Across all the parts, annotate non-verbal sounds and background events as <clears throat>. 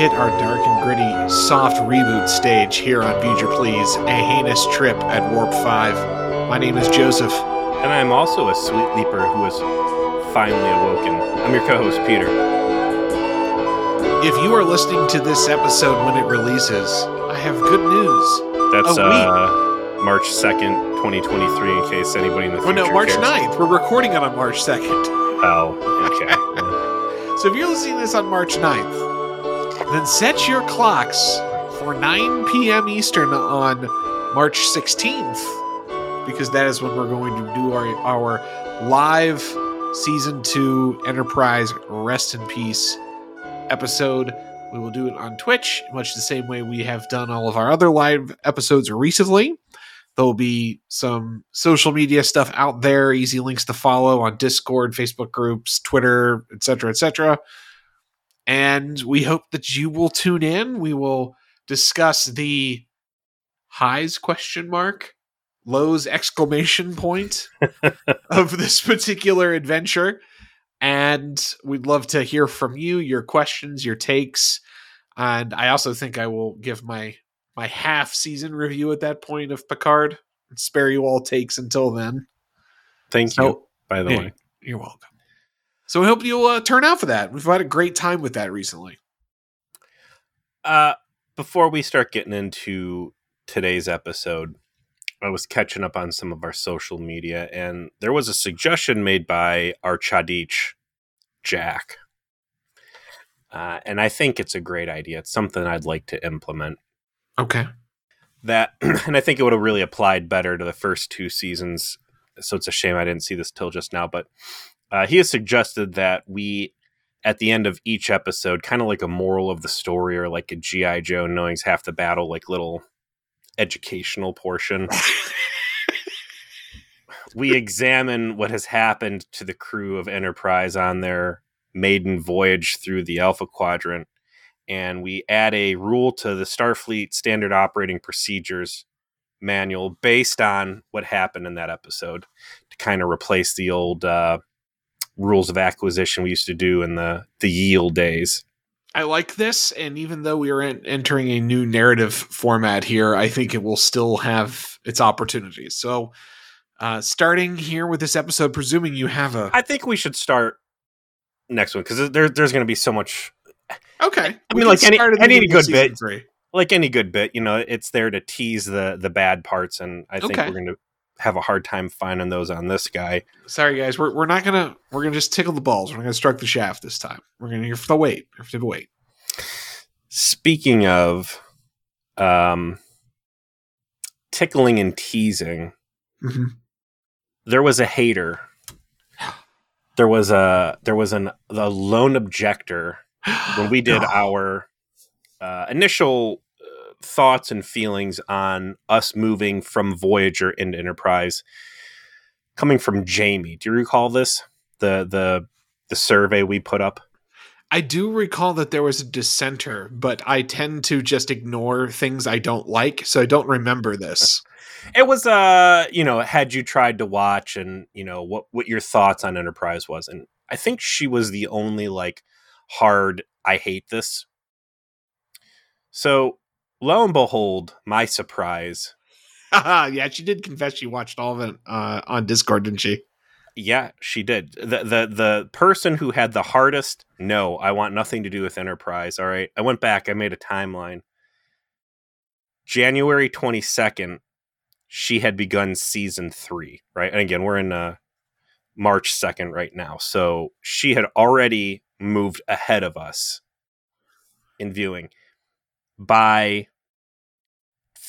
Hit our dark and gritty, soft reboot stage here on Future Please, a heinous trip at Warp 5. My name is Joseph. And I'm also a sweet leaper who has finally awoken. I'm your co host, Peter. If you are listening to this episode when it releases, I have good news. That's A uh, March 2nd, 2023, in case anybody in the future. Oh no, March cares. 9th. We're recording it on March 2nd. Oh, okay. <laughs> So if you're listening to this on March 9th, then set your clocks for 9 p.m. Eastern on March 16th, because that is when we're going to do our, our live season 2 Enterprise Rest in Peace episode. We will do it on Twitch, much the same way we have done all of our other live episodes recently. There'll be some social media stuff out there, easy links to follow on Discord, Facebook groups, Twitter, etc., etc. And we hope that you will tune in. We will discuss the highs question mark, lows exclamation point <laughs> of this particular adventure. And we'd love to hear from you, your questions, your takes. And I also think I will give my my half season review at that point of Picard and spare you all takes until then. Thank So- you, by the Yeah, way. You're welcome. So I hope you'll uh, turn out for that. We've had a great time with that recently. Uh, before we start getting into today's episode, I was catching up on some of our social media, and there was a suggestion made by our Chadich, Jack. Uh, and I think it's a great idea. It's something I'd like to implement. Okay. that <clears throat> and i think it would have really applied better to the first two seasons so it's a shame i didn't see this till just now but uh, he has suggested that we at the end of each episode kind of like a moral of the story or like a gi joe knowing's half the battle like little educational portion. <laughs> We examine what has happened to the crew of enterprise on their maiden voyage through the alpha quadrant and we add a rule to the Starfleet Standard Operating Procedures manual based on what happened in that episode to kind of replace the old uh, rules of acquisition we used to do in the the yield days. I like this, and even though we are en- entering a new narrative format here, I think it will still have its opportunities. So, uh, starting here with this episode, presuming you have a I think we should start next one because there, there's going to be so much okay. I we mean, like any- start at the any good bit. three. like any good bit, you know, it's there to tease the the bad parts, and I think Okay. we're going to have a hard time finding those on this guy. Sorry, guys, we're we're not gonna we're gonna just tickle the balls. We're not gonna strike the shaft this time. We're gonna have to wait. We have to wait. Speaking of um, tickling and teasing, Mhm. there was a hater. <gasps> There was a there was an a lone objector when we did No. <gasps> our uh, initial thoughts and feelings on us moving from Voyager into Enterprise, coming from Jamie. Do you recall this? The the the survey we put up. I do recall that there was a dissenter, but I tend to just ignore things I don't like, so I don't remember this. <laughs> It was uh, you know, had you tried to watch and, you know, what what your thoughts on Enterprise was. And I think she was the only like hard I hate this. So, lo and behold, my surprise, <laughs> yeah, she did confess she watched all of it uh, on Discord, didn't she? yeah, she did. The the the person who had the hardest no, I want nothing to do with Enterprise, all right? I went back, I made a timeline. January 22nd, she had begun season 3, right? And again, we're in uh March 2nd right now. So she had already moved ahead of us in viewing. By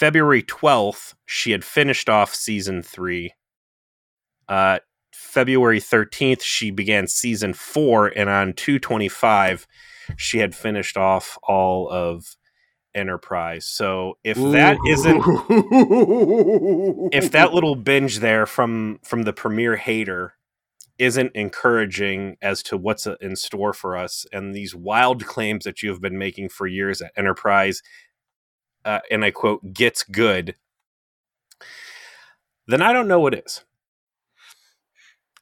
February 12th, she had finished off season 3. Uh February 13th, she began season 4 and on 225 she had finished off all of Enterprise. So if that isn't if that <laughs> little binge there from from the premier hater isn't encouraging as to what's in store for us and these wild claims that you have been making for years at enterprise uh, and i quote gets good then i don't know what is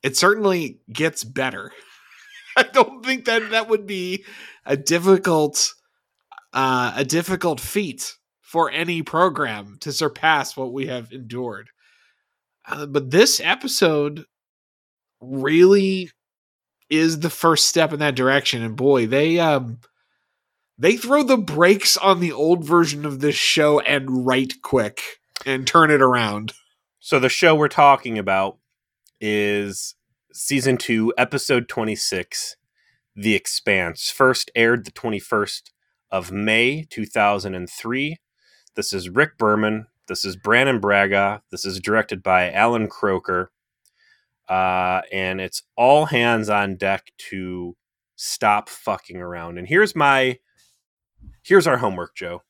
it certainly gets better. <laughs> I don't think that that would be a difficult uh, a difficult feat for any program to surpass what we have endured. Uh, but this episode really is the first step in that direction and boy they um they throw the brakes on the old version of this show and right quick and turn it around So the show we're talking about is season 2, episode 26, The Expanse. First aired the 21st of May 2003. This is Rick Berman. This is Brannon Braga. This is directed by Allan Kroeker. Uh, and it's all hands on deck to stop fucking around. And here's my here's our homework, Joe.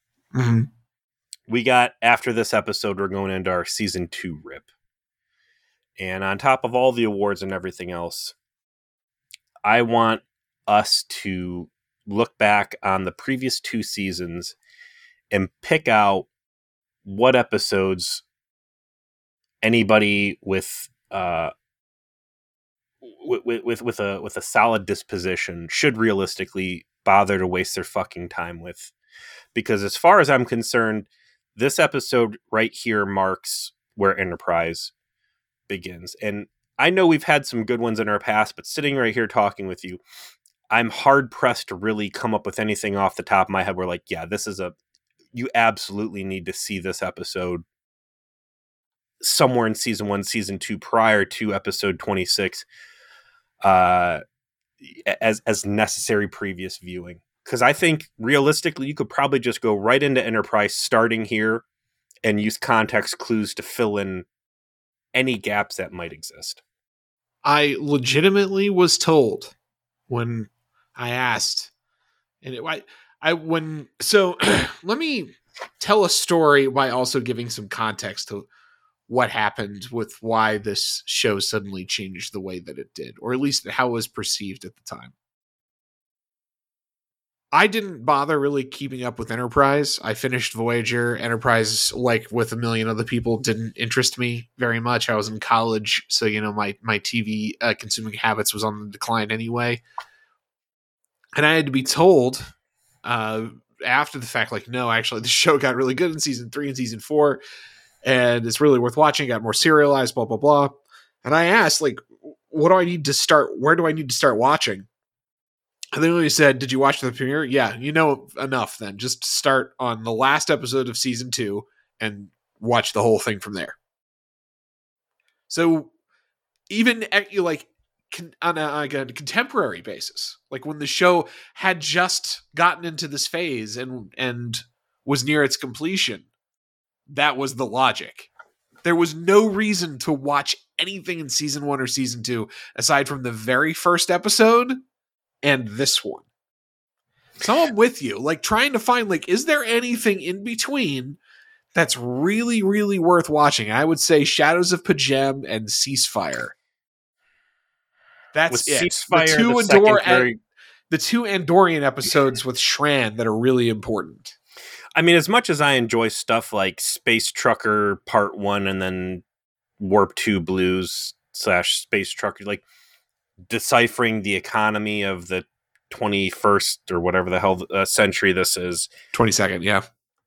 We got after this episode, we're going into our season two rip. And on top of all the awards and everything else, I want us to look back on the previous two seasons and pick out what episodes anybody with uh with, with with a with a solid disposition should realistically bother to waste their fucking time with because as far as I'm concerned this episode right here marks where Enterprise begins. And I know we've had some good ones in our past, but sitting right here talking with you, I'm hard pressed to really come up with anything off the top of my head where, like, yeah, this is a, you absolutely need to see this episode somewhere in season one, season two, prior to episode 26, uh, as, as necessary previous viewing because I think realistically, you could probably just go right into Enterprise starting here and use context clues to fill in any gaps that might exist. I legitimately was told when I asked, and it, I, I when so <clears throat> let me tell a story by also giving some context to what happened with why this show suddenly changed the way that it did, or at least how it was perceived at the time. I didn't bother really keeping up with Enterprise. I finished Voyager. Enterprise, like with a million other people, didn't interest me very much. I was in college, so you know my my TV uh, consuming habits was on the decline anyway. And I had to be told uh, after the fact, like, no, actually, the show got really good in season three and season four, and it's really worth watching. Got more serialized, blah blah blah. And I asked, like, what do I need to start? Where do I need to start watching? And then he said, Did you watch the premiere? Yeah, you know enough then. Just start on the last episode of season two and watch the whole thing from there. So even at, like con- on, a, like a contemporary basis, like when the show had just gotten into this phase and and was near its completion, that was the logic. There was no reason to watch anything in season one or season two aside from the very first episode and this one. So I'm with you, like trying to find like, is there anything in between that's really, really worth watching? I would say Shadows of P'Jem and Ceasefire. That's it. Ceasefire, the two the Andor- secondary- the two Andorian episodes with Shran that are really important. I mean, as much as I enjoy stuff like Space Trucker Part One and then Warp Two Blues slash Space Trucker, like deciphering the economy of the 21st or whatever the hell uh, century this is, Twenty second, yeah.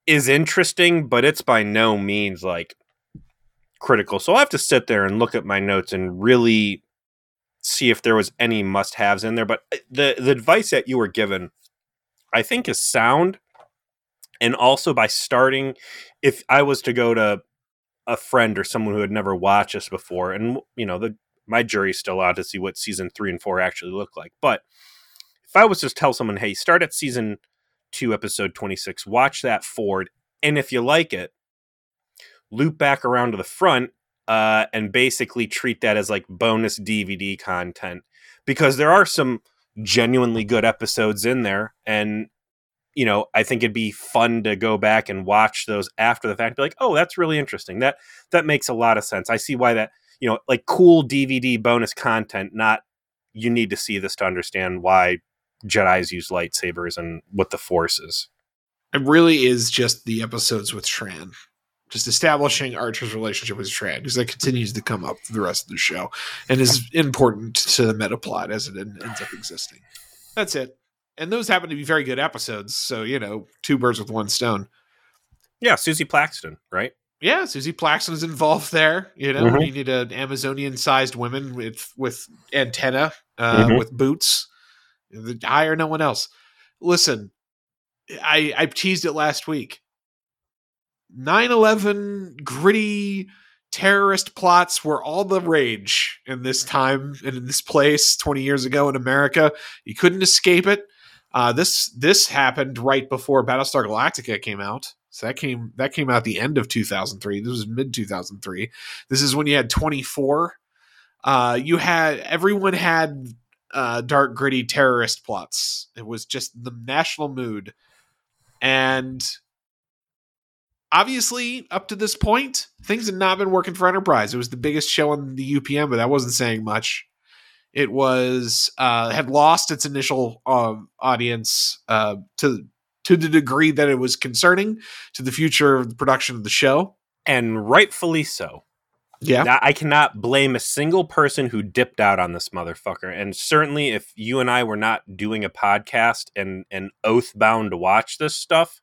is interesting, but it's by no means like critical. So I have to sit there and look at my notes and really see if there was any must haves in there. But uh, the the advice that you were given, I think, is sound. And also by starting, if I was to go to a friend or someone who had never watched this before, and you know, the my jury's still out to see what season three and four actually look like. But if I was to tell someone, hey, start at season two, episode 26, watch that forward, and if you like it, loop back around to the front uh, and basically treat that as like bonus DVD content because there are some genuinely good episodes in there. And, you know, I think it'd be fun to go back and watch those after the fact. Be like, oh, that's really interesting. That that makes a lot of sense. I see why that, you know, like cool DVD bonus content, not you need to see this to understand why Jedi's use lightsabers and what the force is. It really is just the episodes with Shran. Just establishing Archer's relationship with Shran, because that continues to come up for the rest of the show and is <laughs> important to the meta plot as it ends up existing. That's it. And those happen to be very good episodes. So you know, two birds with one stone. Yeah, Suzie Plakson, right? Yeah, Suzie Plakson's involved there. You know, Mhm. you need an Amazonian-sized woman with with antenna, uh, Mhm. with boots. The- Hire no one else. Listen, I I teased it last week. 9-11 gritty terrorist plots were all the rage in this time and in this place 20 years ago in America. You couldn't escape it. Uh, this this happened right before Battlestar Galactica came out. So that came that came out the end of 2003. This was mid 2003. This is when you had 24. Uh, you had everyone had uh, dark gritty terrorist plots. It was just the national mood, and obviously up to this point, things had not been working for Enterprise. It was the biggest show on the UPN, but that wasn't saying much. It was uh, had lost its initial um, audience uh, to to the degree that it was concerning to the future of the production of the show. And rightfully so. Yeah, I cannot blame a single person who dipped out on this motherfucker. And certainly, if you and I were not doing a podcast and and oath bound to watch this stuff,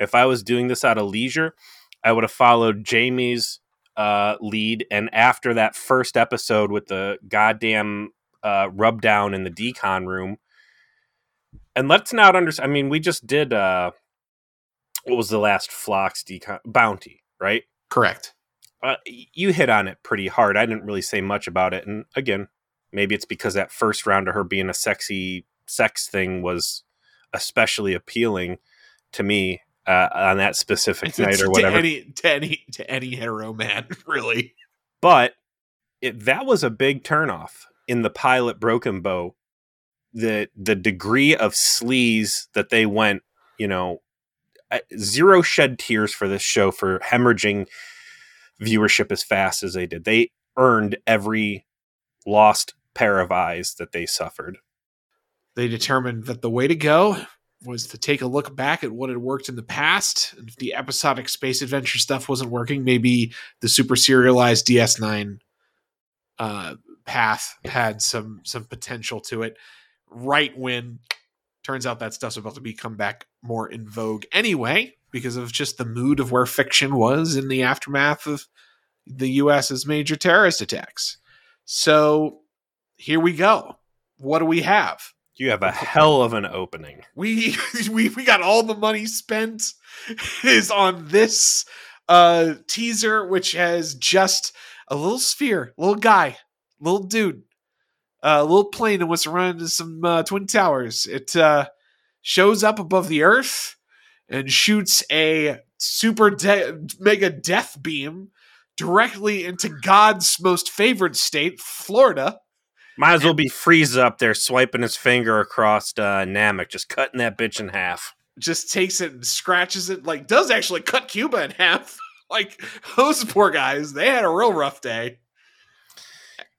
if I was doing this out of leisure, I would have followed Jamie's uh, lead. And after that first episode with the goddamn uh, rub down in the decon room, and let's not understand. I mean, we just did. Uh, what was the last Phlox decon bounty? Right correct. uh, you hit on it pretty hard. I didn't really say much about it, and again, maybe it's because that first round of her being a sexy sex thing was especially appealing to me uh, on that specific <laughs> night or to whatever. any to any to any hetero man, <laughs> really. but it, that was a big turnoff in the pilot Broken Bow. The the degree of sleaze that they went, you know, zero shed tears for this show for hemorrhaging viewership as fast as they did. They earned every lost pair of eyes that they suffered. They determined that the way to go was to take a look back at what had worked in the past. And if the episodic space adventure stuff wasn't working, maybe the super serialized DS9 uh, path had some some potential to it. Right when turns out that stuff's about to become back more in vogue anyway, because of just the mood of where fiction was in the aftermath of the US's major terrorist attacks. So here we go. What do we have? You have a hell of an opening. we <laughs> we we got all the money spent <laughs> is on this uh teaser which has just a little sphere little guy little dude a little plane and what's around into some uh, twin towers it uh shows up above the earth and shoots a super de- mega death beam directly into god's most favored state florida Might as well be Frieza up there swiping his finger across uh, Namek, just cutting that bitch in half. just takes it and scratches it, like does actually cut Cuba in half. <laughs> like those poor guys, they had a real rough day.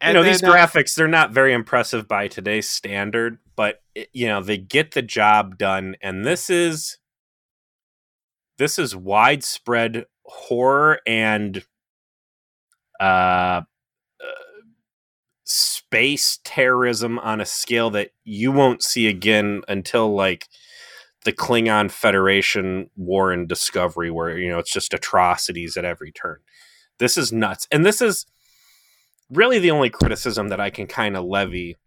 You know, these uh, graphics, they're not very impressive by today's standard, but you know, they get the job done. And this is this is widespread horror and uh, uh space terrorism on a scale that you won't see again until like the Klingon Federation War and Discovery, where you know it's just atrocities at every turn. This is nuts, and this is really the only criticism that I can kind of levy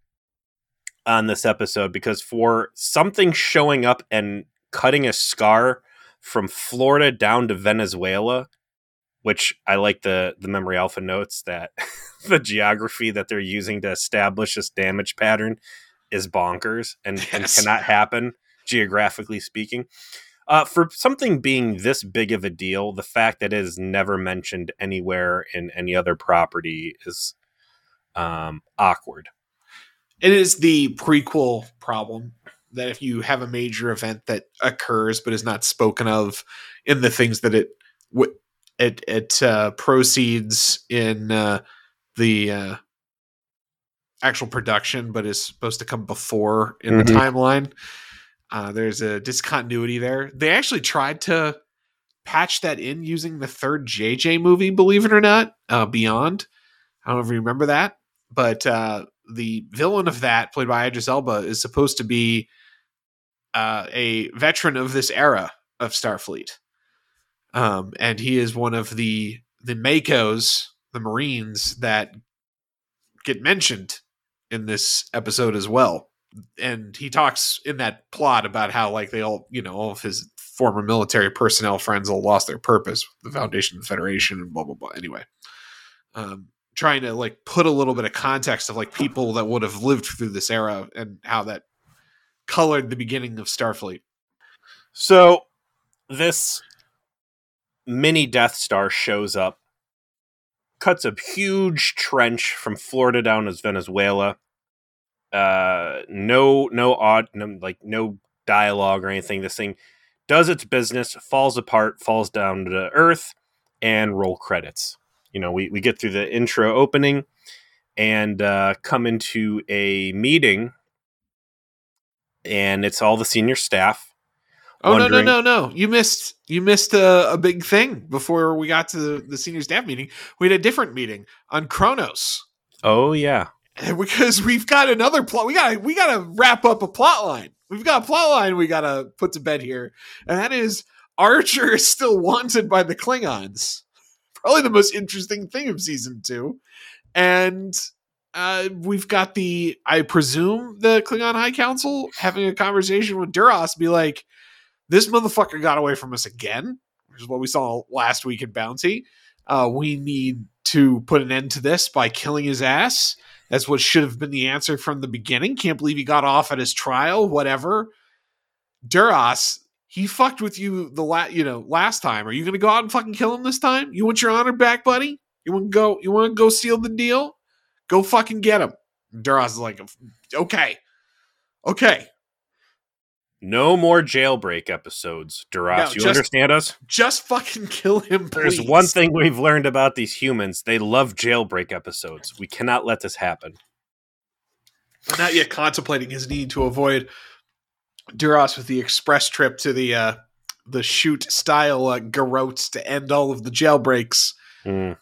on this episode because for something showing up and cutting a scar from Florida down to Venezuela, which I like the the memory alpha notes that <laughs> the geography that they're using to establish this damage pattern is bonkers and, and cannot happen geographically speaking. Uh, for something being this big of a deal, the fact that it is never mentioned anywhere in any other property is um, awkward. it is the prequel problem that if you have a major event that occurs but is not spoken of in the things that it w- it it uh, proceeds in uh, the uh, actual production, but is supposed to come before in the Mhm. timeline. Uh, there's a discontinuity there. They actually tried to patch that in using the third JJ movie, believe it or not, uh, Beyond. I don't know if you remember that, but uh, the villain of that, played by Idris Elba, is supposed to be uh, a veteran of this era of Starfleet, um, and he is one of the the MACOs, the Marines that get mentioned in this episode as well. And he talks in that plot about how like they all, you know, all of his former military personnel friends all lost their purpose, the Foundation of the Federation, and blah blah blah. Anyway, um, trying to like put a little bit of context of like people that would have lived through this era and how that colored the beginning of Starfleet. So this mini Death Star shows up, cuts a huge trench from Florida down as Venezuela. Uh, no, no odd, no, like no dialogue or anything. This thing does its business, falls apart, falls down to Earth, and roll credits. You know, we we get through the intro opening and uh, come into a meeting, and it's all the senior staff Oh no no no no! You missed you missed a, a big thing before we got to the, the senior staff meeting. We had a different meeting on Kronos Oh yeah. <laughs> because we've got another plot. We got we got to wrap up a plot line. We've got a plot line we got to put to bed here, and that is Archer is still wanted by the Klingons. <laughs> Probably the most interesting thing of season two, and uh, we've got the I presume the Klingon High Council having a conversation with Duras, be like, "This motherfucker got away from us again," which is what we saw last week in Bounty. Uh, we need to put an end to this by killing his ass. That's what should have been the answer from the beginning. Can't believe he got off at his trial. Whatever. Duras, he fucked with you the la- you know last time. Are you gonna go out and fucking kill him this time? You want your honor back, buddy? You want to go? You want to go seal the deal? Go fucking get him. Duras is like, okay, okay, No more jailbreak episodes, Duras. No, you just- understand us? just fucking <laughs> kill him. Please. There's one thing we've learned about these humans. They love jailbreak episodes. We cannot let this happen. I'm not yet contemplating his need to avoid Duras with the express trip to the uh, the shoot style uh, garrotes to end all of the jailbreaks. Hmm.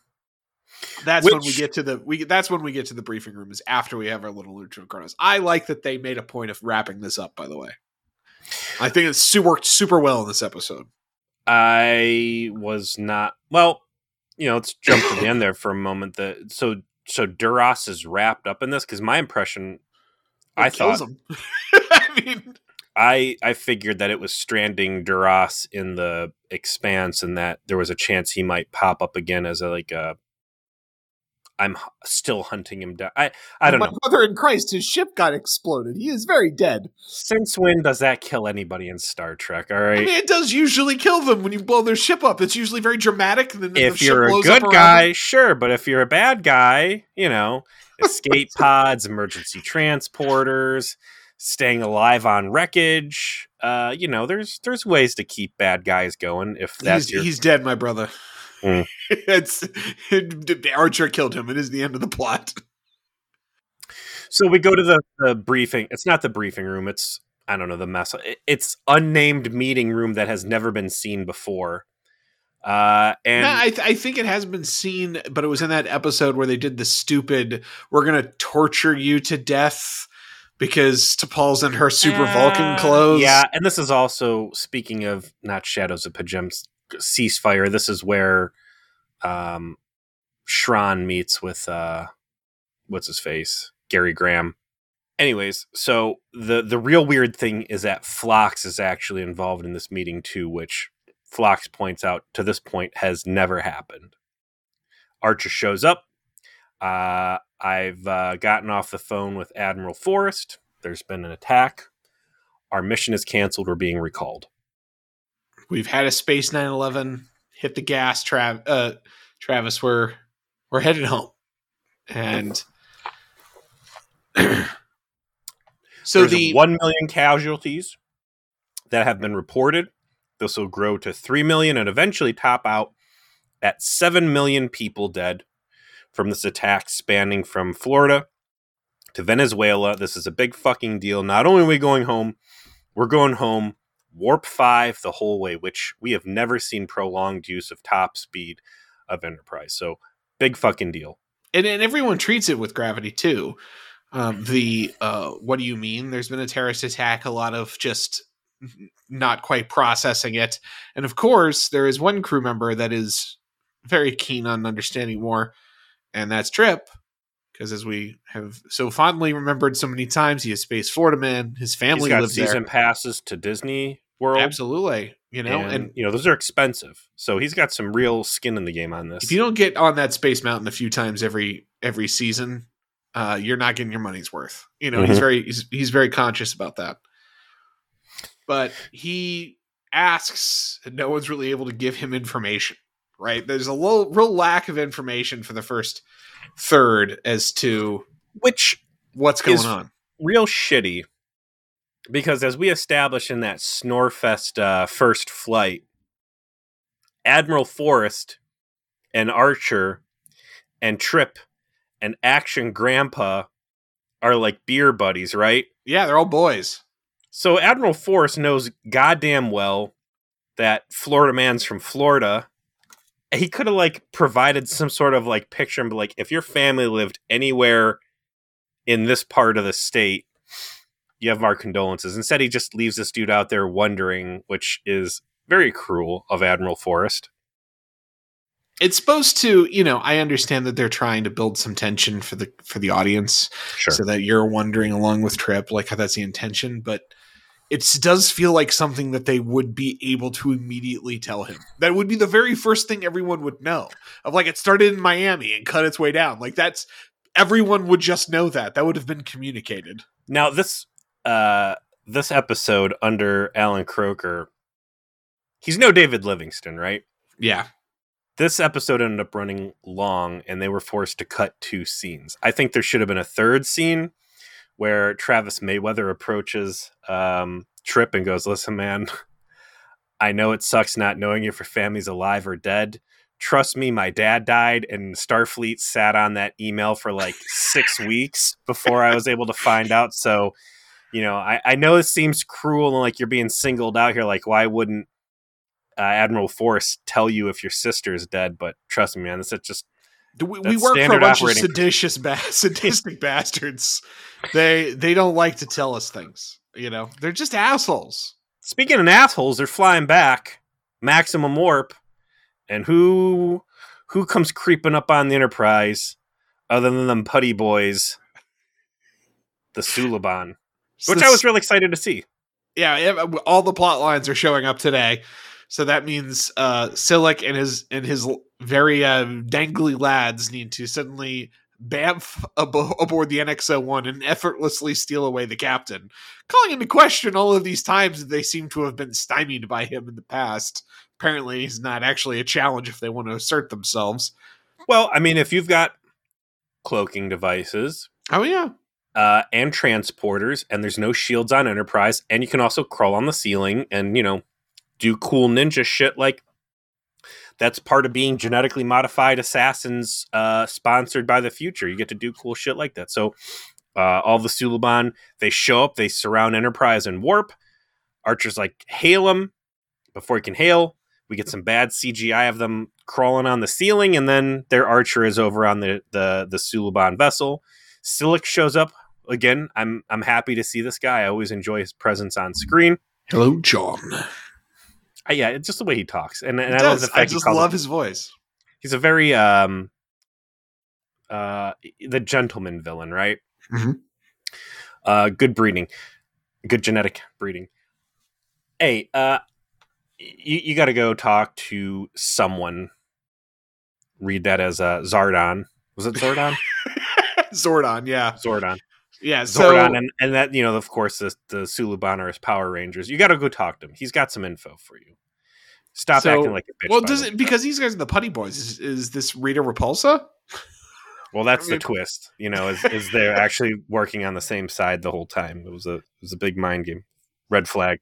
That's when we get to the we. That's when we get to the briefing room. Is after we have our little neutral chronos. I like that they made a point of wrapping this up. By the way, I think it's su- worked super well in this episode. I was not well. You know, let's jump to the end there for a moment. That so so Duras is wrapped up in this because my impression, I It kills thought. <laughs> I mean, I I figured that it was stranding Duras in the expanse and that there was a chance he might pop up again as a like a. I'm still hunting him down. I I don't know. my know. brother in Christ, his ship got exploded. He is very dead. Since when does that kill anybody in Star Trek? All right, I mean, it does usually kill them when you blow their ship up. It's usually very dramatic. And then if ship you're a good guy, sure, but if you're a bad guy, you know, <laughs> escape pods, emergency transporters, staying alive on wreckage, uh, you know, there's there's ways to keep bad guys going if that's he's, your he's dead, my brother. Mm. <laughs> it's it, Archer killed him. It is the end of the plot. So we go to the, the briefing. It's not the briefing room. It's I don't know the mess. It's unnamed meeting room that has never been seen before. Uh, and Nah, I, th- I think it has been seen, but it was in that episode where they did the stupid "we're gonna torture you to death" because T'Pol's in her super Vulcan Uh, clothes. Yeah, and this is also speaking of not Shadows of P'Jem ceasefire. This is where um Shran meets with uh what's his face? Gary Graham. Anyways, so the the real weird thing is that Phlox is actually involved in this meeting too, which Phlox points out to this point has never happened. Archer shows up. Uh, I've uh, gotten off the phone with Admiral Forrest. There's been an attack. Our mission is canceled. We're being recalled. We've had a space 911 hit the gas. Trav, uh, Travis, we're we're headed home, and <clears throat> so There's the 1 million casualties that have been reported. This will grow to 3 million and eventually top out at 7 million people dead from this attack spanning from Florida to Venezuela. This is a big fucking deal. Not only are we going home, we're going home warp 5 the whole way, which we have never seen prolonged use of top speed of Enterprise. So, big fucking deal. and, and everyone treats it with gravity too. Um, the uh, what do you mean? There's been a terrorist attack. A lot of just not quite processing it. And of course, there is one crew member that is very keen on understanding more, and that's Trip. Because as we have so fondly remembered so many times, he is Space Florida Man. His family He's got lives season there. passes to Disney World. Absolutely, you know. and, and you know those are expensive. So he's got some real skin in the game on this. if you don't get on that space mountain a few times every every season uh you're not getting your money's worth you know he's Mhm. very he's, he's very conscious about that but he asks and no one's really able to give him information right there's a little, real lack of information for the first third as to which what's going on real shitty because as we establish in that Snorefest uh, first flight, Admiral Forrest and Archer and Trip and Action Grandpa are like beer buddies, right? yeah they're all boys So Admiral Forrest knows goddamn well that Florida man's from Florida. He could have like provided some sort of like picture and be like, if your family lived anywhere in this part of the state, you have our condolences. Instead, he just leaves this dude out there wondering, which is very cruel of Admiral Forrest. it's supposed to you know i understand that they're trying to build some tension for the for the audience Sure. so that you're wondering along with Trip, like how that's the intention. But it does feel like something that they would be able to immediately tell him. That would be the very first thing everyone would know. Of like it started in Miami and cut its way down. Like that's everyone would just know that. That would have been communicated. Now this uh this episode under Allan Kroeker, he's no David Livingston, right? Yeah. this episode ended up running long and they were forced to cut two scenes. I think there should have been a third scene where Travis Mayweather approaches um, Trip and goes, Listen, man, I know it sucks not knowing if your family's alive or dead. Trust me, my dad died, and Starfleet sat on that email for like six <laughs> weeks before I was able to find out. So, you know, I, I know this seems cruel and like you're being singled out here. Like, why wouldn't uh, Admiral Forrest tell you if your sister is dead, but trust me, man, this is just Do We, we work for a bunch of seditious, ba- <laughs> sadistic bastards. They they don't like to tell us things. You know, they're just assholes. speaking of assholes. They're flying back, maximum warp, and who who comes creeping up on the Enterprise other than them putty boys, the Suliban, which I was really excited to see. yeah, all the plot lines are showing up today. So that means uh Silik and his and his very uh, dangly lads need to suddenly bamf abo- aboard the NX-01 and effortlessly steal away the captain, calling into question all of these times that they seem to have been stymied by him in the past. Apparently, he's not actually a challenge if they want to assert themselves. Well, I mean, if you've got cloaking devices Oh yeah, uh, and transporters, and there's no shields on Enterprise, and you can also crawl on the ceiling and you know do cool ninja shit like that's part of being genetically modified assassins uh, sponsored by the future. You get to do cool shit like that. So uh, all the Suliban they show up, they surround Enterprise and warp. Archer's like hail him before he can hail. We get some bad CGI of them crawling on the ceiling, and then their Archer is over on the the the Suliban vessel. Silik shows up again. I'm I'm happy to see this guy. I always enjoy his presence on screen. hello, John. Uh, yeah, it's just the way he talks, and, and I love does. the I fact he just love him- his voice. He's a very um, uh, the gentleman villain, right? Mhm. Uh, good breeding, good genetic breeding. Hey, uh, you you got to go talk to someone. Read that as uh, Zardon. Was it Zordon? <laughs> Zordon, yeah, Zordon. Yeah. So Zordon, and, and that you know, of course, the the Suliban are his Power Rangers. You got to go talk to him. He's got some info for you. Stop So- acting like a bitch. Well, does it because these guys are the Putty Boys? Is, is this Rita Repulsa? Well, that's I mean- the twist. You know, is, is they're <laughs> actually working on the same side the whole time. It was a it was a big mind game. Red flag.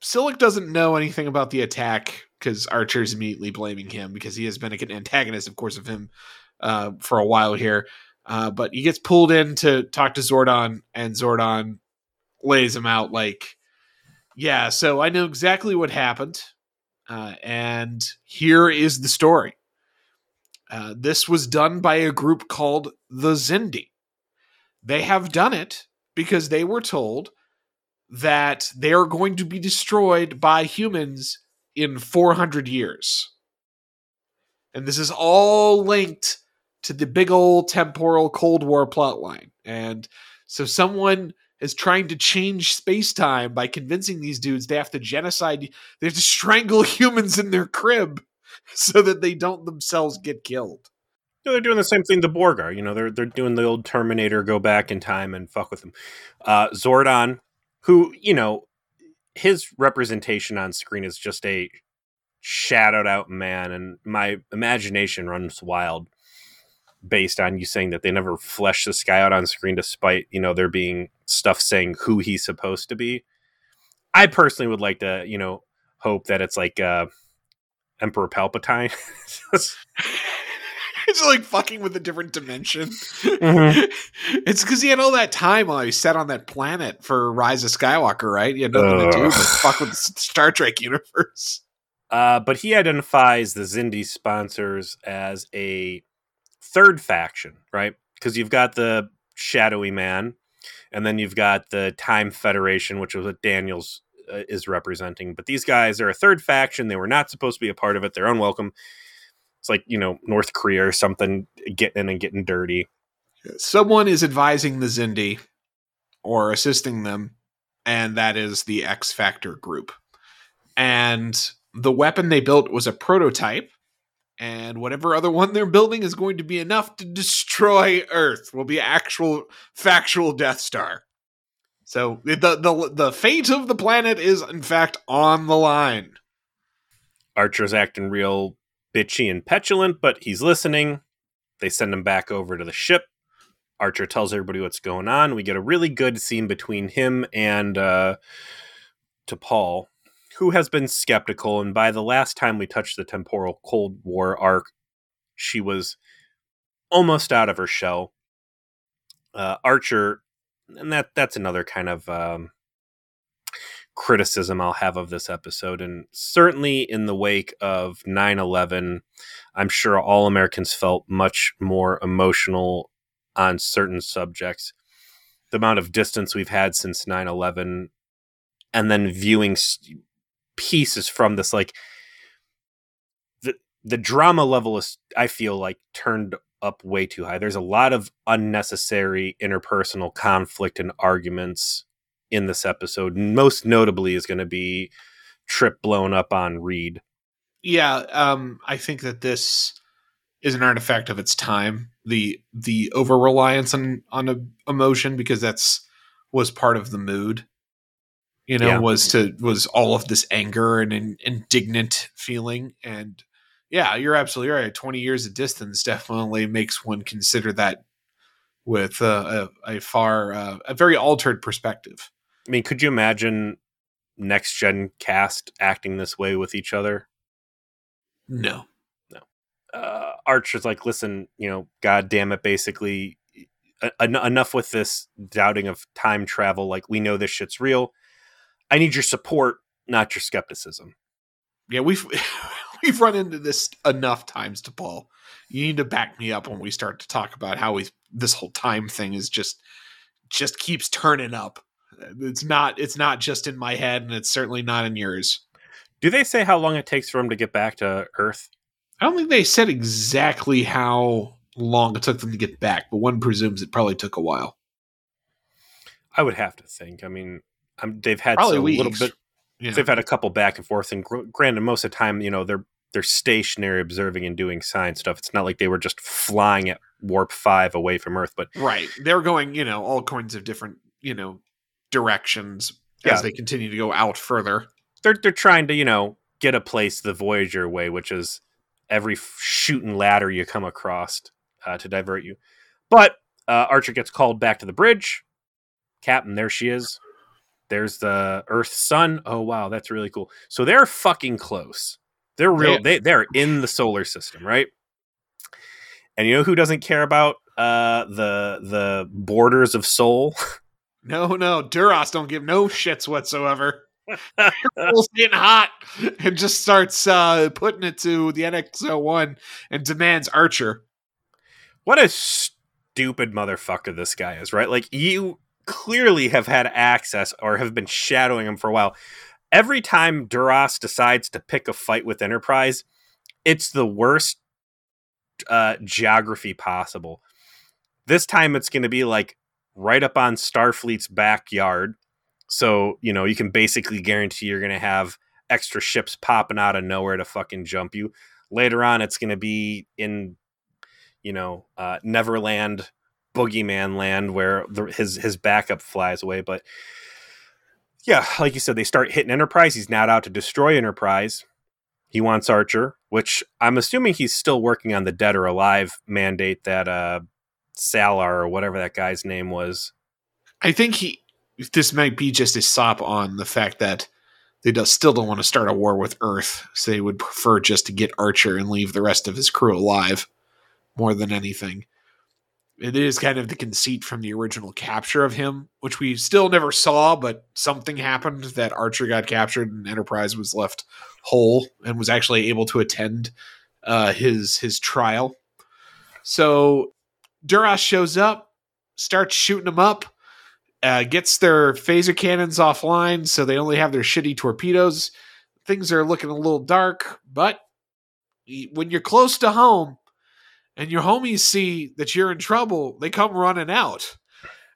Silik doesn't know anything about the attack because Archer's immediately blaming him because he has been an antagonist, of course, of him uh, for a while here. Uh, but he gets pulled in to talk to Zordon, and Zordon lays him out like, "Yeah, so I know exactly what happened, uh, and here is the story. Uh, this was done by a group called the Xindi. They have done it because they were told that they are going to be destroyed by humans in 400 years. And this is all linked to the big old temporal Cold War plotline. And so someone is trying to change space time by convincing these dudes they have to genocide, they have to strangle <laughs> humans in their crib <laughs> so that they don't themselves get killed. Yeah, they're doing the same thing the Borg are. You know, they're they're doing the old Terminator, go back in time and fuck with them. Uh, Zordon, who you know, his representation on screen is just a shadowed out man, and my imagination runs wild based on you saying that they never flesh this guy out on screen, despite you know there being stuff saying who he's supposed to be. I personally would like to, you know, hope that it's like uh, Emperor Palpatine. <laughs> it's like fucking with a different dimension. Mm-hmm. <laughs> it's because he had all that time while he sat on that planet for Rise of Skywalker, right? He had nothing Ugh. to do but fuck with the <laughs> Star Trek universe. Uh, but he identifies the Xindi sponsors as a third faction, right? Because you've got the Shadowy Man, and then you've got the Time Federation, which is what Daniels uh, is representing. But these guys are a third faction. They were not supposed to be a part of it. They're unwelcome. It's like you know North Korea or something getting in and getting dirty. Someone is advising the Xindi or assisting them, and that is the X Factor group. And the weapon they built was a prototype and whatever other one they're building is going to be enough to destroy Earth. Will be actual factual Death Star. So the the the fate of the planet is in fact on the line. Archer's acting real bitchy and petulant, but he's listening. They send him back over to the ship. Archer tells everybody what's going on. We get a really good scene between him and uh, T'Pol, who has been skeptical. And by the last time we touched the temporal Cold War arc, she was almost out of her shell. Uh, Archer, and that that's another kind of um, criticism I'll have of this episode. And certainly in the wake of 9 11, I'm sure all Americans felt much more emotional on certain subjects. The amount of distance we've had since 9 11, and then viewing pieces from this like the the drama level is i feel like turned up way too high. There's a lot of unnecessary interpersonal conflict and arguments in this episode. Most notably is going to be trip blown up on reed. Yeah um i think that this is an artifact of its time. The the over reliance on on a emotion because that's was part of the mood you know yeah. was to was all of this anger and in, indignant feeling. And yeah you're absolutely right. 20 years of distance definitely makes one consider that with uh, a, a, far uh, a very altered perspective. I mean could you imagine next gen cast acting this way with each other? No. No. Uh, archer's like listen you know god damn it basically enough with this doubting of time travel. Like we know this shit's real I need your support, not your skepticism. Yeah, we've <laughs> we've run into this enough times T'Pol. You need to back me up when we start to talk about how we this whole time thing is just just keeps turning up. It's not it's not just in my head and it's certainly not in yours. Do they say how long it takes for him to get back to Earth? I don't think they said exactly how long it took them to get back, but one presumes it probably took a while. I would have to think. I mean, um, they've had a little bit. Yeah. They've had a couple back and forth, and granted, most of the time, you know, they're they're stationary, observing and doing science stuff. It's not like they were just flying at warp five away from Earth, but right, they're going, you know, all kinds of different, you know, directions yeah. as they continue to go out further. They're they're trying to, you know, get a place the Voyager way, which is every shooting ladder you come across uh, to divert you. But uh, Archer gets called back to the bridge. Captain, there she is. There's the Earth Sun. Oh wow, that's really cool. So they're fucking close. They're real. Yeah. They they're in the solar system, right? And you know who doesn't care about uh, the the borders of soul? <laughs> No, no, Duras don't give no shits whatsoever. <laughs> getting hot and just starts uh, putting it to the NX-01 and demands Archer. What a stupid motherfucker this guy is, right? Like you clearly have had access or have been shadowing him for a while. Every time Duras decides to pick a fight with Enterprise, it's the worst uh, geography possible. This time it's going to be like right up on Starfleet's backyard. So, you know, you can basically guarantee you're going to have extra ships popping out of nowhere to fucking jump you. Later on, it's going to be in, you know, uh, Neverland, Boogeyman Land, where the, his his backup flies away. But yeah, like you said, they start hitting Enterprise. He's not out to destroy Enterprise. He wants Archer, which I'm assuming he's still working on the dead or alive mandate that uh, Salar or whatever that guy's name was. I think he. This might be just a sop on the fact that they do, still don't want to start a war with Earth, so they would prefer just to get Archer and leave the rest of his crew alive more than anything. It is kind of the conceit from the original capture of him, which we still never saw, but something happened that Archer got captured and Enterprise was left whole and was actually able to attend uh, his his trial. So Duras shows up, starts shooting them up, uh, gets their phaser cannons offline, so they only have their shitty torpedoes. Things are looking a little dark, but when you're close to home and your homies see that you're in trouble, they come running out.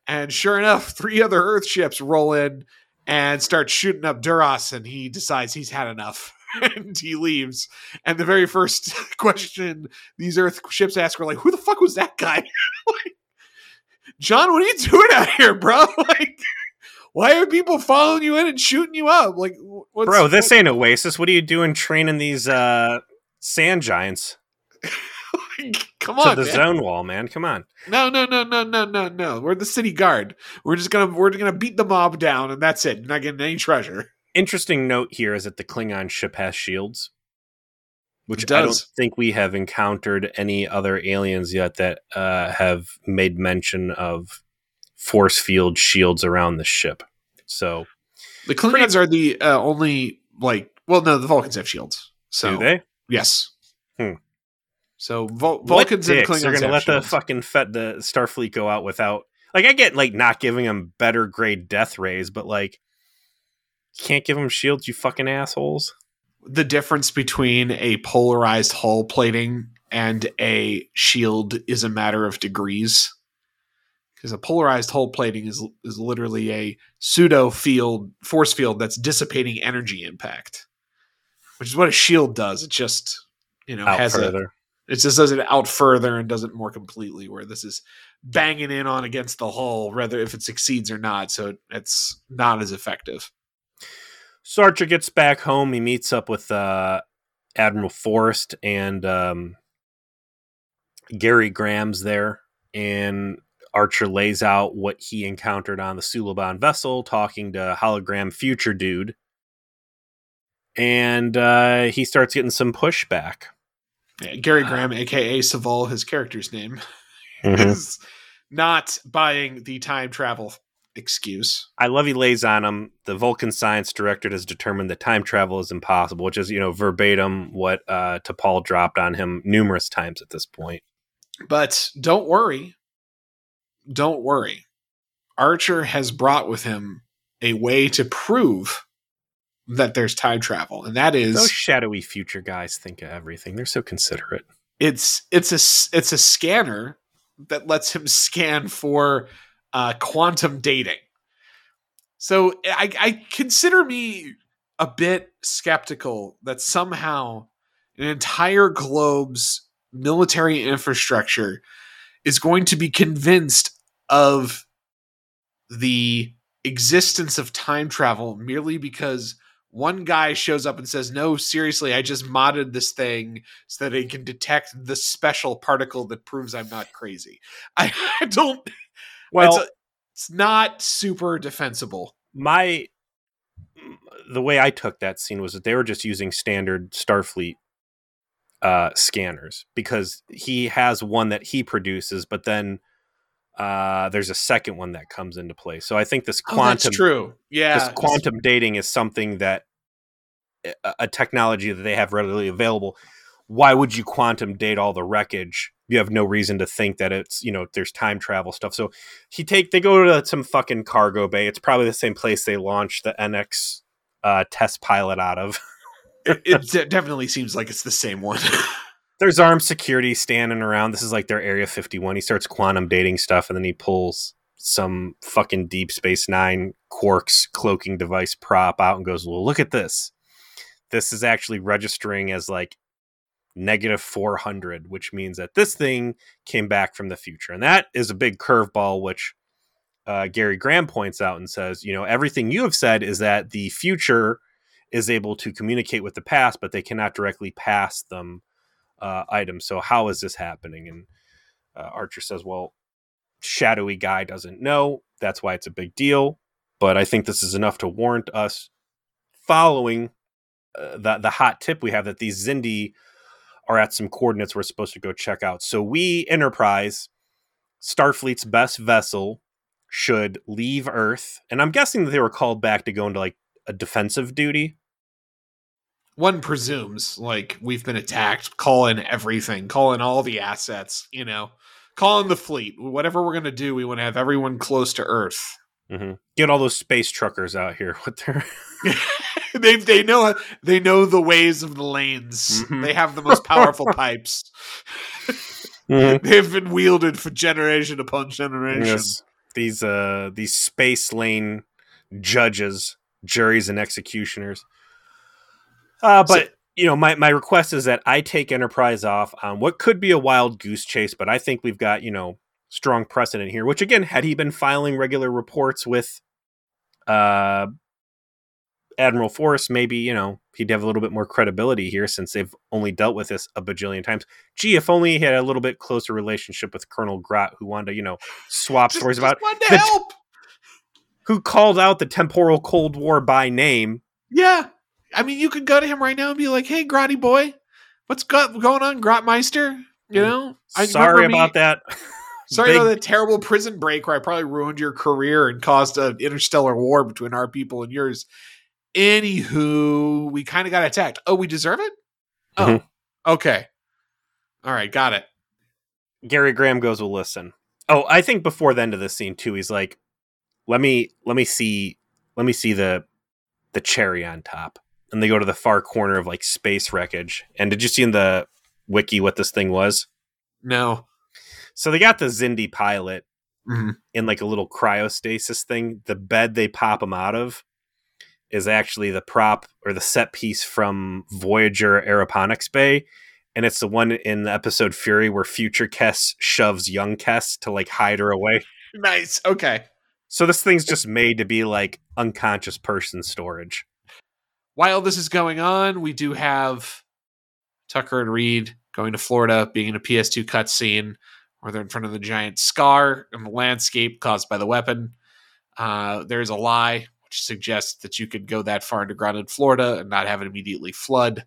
And sure enough, <laughs> three other Earth ships roll in and start shooting up Duras, and he decides he's had enough. <laughs> and he leaves. And the very first <laughs> question these Earth ships ask are like, "Who the fuck was that guy?" like, John, what are you doing out here, bro? like, why are people following you in and shooting you up? Like, bro, this what? ain't Oasis. What are you doing training these uh, sand giants? Come on, to the man. zone wall, man. Come on. No, no, no, no, no, no, no. We're the city guard. We're just gonna we're gonna beat the mob down, and that's it. You're not getting any treasure interesting note here is that the Klingon ship has shields, which does. I don't think we have encountered any other aliens yet that uh, have made mention of force field shields around the ship. So the Klingons pretty- are the uh, only like. Well, no, the Vulcans have shields. So Do they? Yes. Hmm. So Vul- Vulcans and Klingons are going to let the fucking fet- the Starfleet go out without. Like I get like not giving them better grade death rays, but like you can't give them shields, you fucking assholes. The difference between a polarized hull plating and a shield is a matter of degrees. Because a polarized hull plating is is literally a pseudo field force field that's dissipating energy impact, which is what a shield does. It just you know out has further. a it just does it out further and does it more completely. Where this is banging in on against the hull, whether if it succeeds or not. So it's not as effective. Archer gets back home. He meets up with uh, Admiral Forrest and um, Gary Graham's there, and Archer lays out what he encountered on the Suliban vessel, talking to hologram future dude, and uh, he starts getting some pushback. Gary Graham, uh, aka Soval, his character's name, <laughs> mm-hmm. is not buying the time travel excuse. I love he lays on him. The Vulcan science director has determined that time travel is impossible, which is, you know, verbatim what uh, T'Pol dropped on him numerous times at this point. But don't worry. Don't worry. Archer has brought with him a way to prove that there's time travel, and that is those shadowy future guys think of everything. They're so considerate. It's it's a it's a scanner that lets him <laughs> scan for uh, quantum dating. So I, I consider me a bit skeptical that somehow an entire globe's military infrastructure is going to be convinced of the existence of time travel merely because one guy shows up and says, No, seriously, I just modded this thing so that it can detect the special particle that proves I'm not crazy. <laughs> I, I don't well, it's, a, it's not super defensible. My the way I took that scene was that they were just using standard Starfleet uh, scanners because he has one that he produces, but then uh, there's a second one that comes into play. So I think this quantum, oh, true, yeah, this quantum dating is something that a, a technology that they have readily available. Why would you quantum date all the wreckage you have no reason to think that it's you know there's time travel stuff. So he take they go to some fucking cargo bay. It's probably the same place they launched the NX uh, test pilot out of. it, it <laughs> definitely seems like it's the same one. <laughs> There's armed security standing around. This is like their Area 51. He starts quantum dating stuff, and then he pulls some fucking Deep Space Nine Quark's cloaking device prop out and goes, "Well, look at this. This is actually registering as like negative 400, which means that this thing came back from the future. And that is a big curveball, which uh, Gary Graham points out and says, you know, everything you have said is that the future is able to communicate with the past, but they cannot directly pass them uh, items. So how is this happening? And uh, Archer says, well, shadowy guy doesn't know. That's why it's a big deal. But I think this is enough to warrant us following uh, the the hot tip we have that these Xindi are at some coordinates we're supposed to go check out. So we, Enterprise, Starfleet's best vessel, should leave Earth, and I'm guessing that they were called back to go into like a defensive duty. One presumes, like we've been attacked. Call in everything. Call in all the assets. You know, call in the fleet. Whatever we're gonna do, we want to have everyone close to Earth. Mm-hmm. Get all those space truckers out here with their. <laughs> <laughs> they they know they know the ways of the lanes. Mm-hmm. They have the most powerful <laughs> pipes. Mm-hmm. They've been wielded for generation upon generation. Yes. These uh these space lane judges, juries, and executioners. Uh, but so, you know, my my request is that I take Enterprise off on what could be a wild goose chase, but I think we've got you know strong precedent here. Which again, had he been filing regular reports with uh Admiral Forrest, maybe, you know, he'd have a little bit more credibility here since they've only dealt with this a bajillion times. Gee, if only he had a little bit closer relationship with Colonel Grot, who wanted to, you know, swap just, stories about the, help. Who called out the temporal Cold War by name. Yeah. I mean, you could go to him right now and be like, hey, Grotty boy, what's go- going on, Grotmeister? You mm. know? I Sorry about me- that. <laughs> Sorry Big... about that terrible prison break where I probably ruined your career and caused an interstellar war between our people and yours. Anywho, we kind of got attacked. Oh, we deserve it? Oh, mm-hmm. okay. All right, got it. Gary Graham goes, Well, listen. Oh, I think before the end of this scene too, he's like, Let me let me see let me see the the cherry on top. And they go to the far corner of like space wreckage. And did you see in the wiki what this thing was? No. So they got the Xindi pilot mm-hmm. in like a little cryostasis thing. The bed they pop him out of is actually the prop or the set piece from Voyager Aeroponics Bay. And it's the one in the episode Fury where future Kes shoves young Kes to like hide her away. Nice. Okay. So this thing's just made to be like unconscious person storage. While this is going on, we do have Tucker and Reed going to Florida, being in a PS2 cutscene where they're in front of the giant scar in the landscape caused by the weapon. Uh, there's a lie which suggests that you could go that far underground in Florida and not have it immediately flood.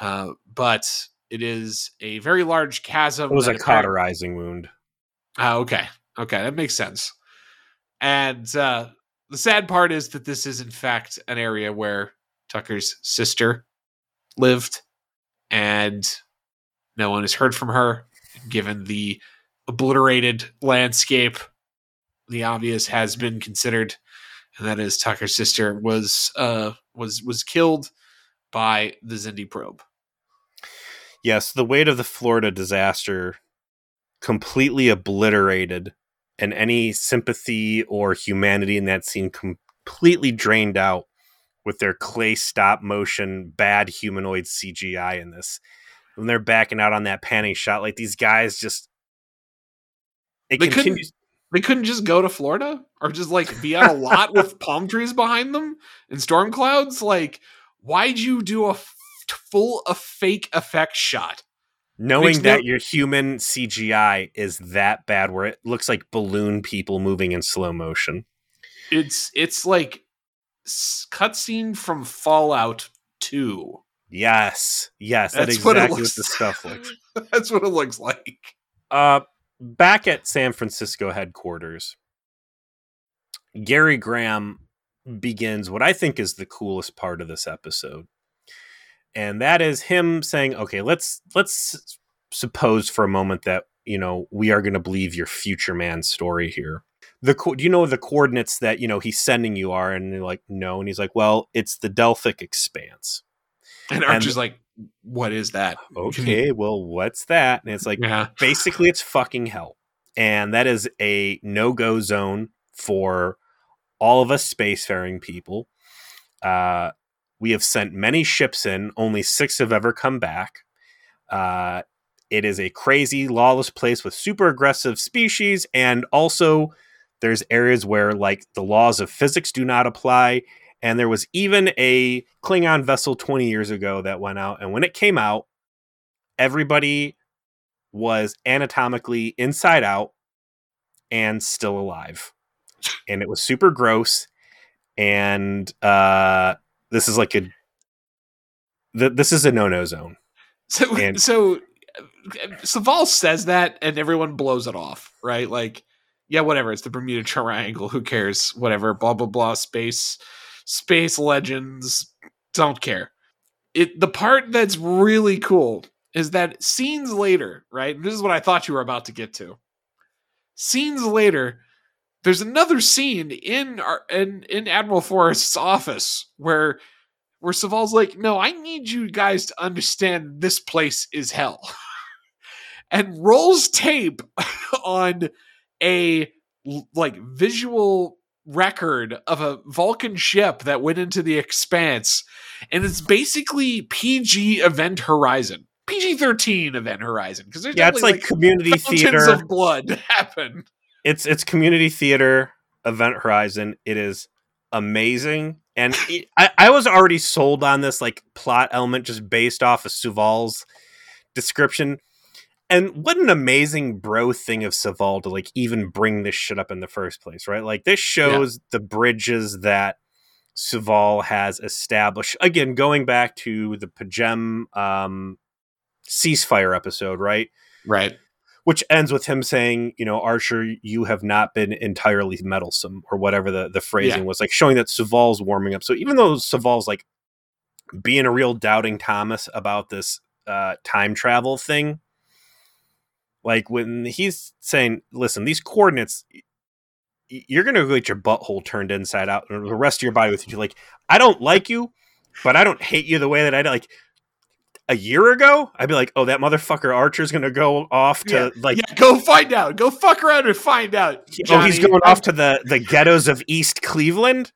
Uh, but it is a very large chasm. It was a cauterizing wound. Oh, okay. Okay, that makes sense. And uh, the sad part is that this is, in fact, an area where Tucker's sister lived, and no one has heard from her. Given the obliterated landscape, the obvious has been considered and that is Tucker's sister was uh was was killed by the Xindi probe. Yes, the weight of the Florida disaster completely obliterated and any sympathy or humanity in that scene completely drained out with their clay stop motion bad humanoid CGI in this. When they're backing out on that panning shot, like these guys just it they continues they couldn't just go to Florida or just like be on a lot with <laughs> palm trees behind them and storm clouds. Like, why'd you do a f- full a fake effect shot? Knowing that no- your human CGI is that bad, where it looks like balloon people moving in slow motion. It's it's like cutscene from Fallout Two. Yes, yes, that's, exactly what, what the stuff looks. <laughs> that's what it looks like. Uh, back at San Francisco headquarters, Gary Graham begins what I think is the coolest part of this episode. And that is him saying, "Okay, let's let's suppose for a moment that you know we are going to believe your future man story here the co- do you know the coordinates that you know he's sending you are? And you're like no. And he's like well it's the delphic expanse. And Archer's like, what is that? Okay well what's that? And it's like yeah. basically it's fucking hell. And that is a no-go zone for all of us spacefaring people. Uh, we have sent many ships in. Only six have ever come back. Uh, it is a crazy lawless place with super aggressive species and also there's areas where like the laws of physics do not apply and there was even a klingon vessel 20 years ago that went out and when it came out everybody was anatomically inside out and still alive. And it was super gross. And uh, this is like a th- this is a no no zone. So And- so uh, Soval says that and everyone blows it off, right? Like, yeah, whatever. It's the Bermuda Triangle. Who cares? Whatever. Blah blah blah. Space, space legends. Don't care. It. The part that's really cool is that scenes later, right? This is what I thought you were about to get to. Scenes later, there's another scene in our in in Admiral Forrest's office where where Soval's like, no, I need you guys to understand this place is hell. <laughs> and rolls tape <laughs> on a like visual record of a Vulcan ship that went into the expanse. And it's basically PG Event Horizon. PG 13 Event Horizon. Because there's Yeah, it's definitely, like, community theater. of blood <laughs> happen. it's it's community theater event horizon it is amazing and <laughs> it, I, I was already sold on this like plot element just based off of Soval's description and what an amazing bro thing of Soval to like even bring this shit up in the first place, right? Like this shows the bridges that Soval has established. Again, going back to the P'Jem um, ceasefire episode, right? Right. which ends with him saying, you know, Archer, you have not been entirely meddlesome, or whatever the, the phrasing Yeah. was, like showing that Soval's warming up. So even though Soval's like being a real doubting Thomas about this uh, time travel thing, like when he's saying, listen, these coordinates, you're going to get your butthole turned inside out and the rest of your body with you. Like, I don't like you, but I don't hate you the way that I like. A year ago, I'd be like, "Oh, that motherfucker Archer's gonna go off to like yeah, go find out. Go fuck around and find out. Oh, he's going off to the the ghettos of East Cleveland.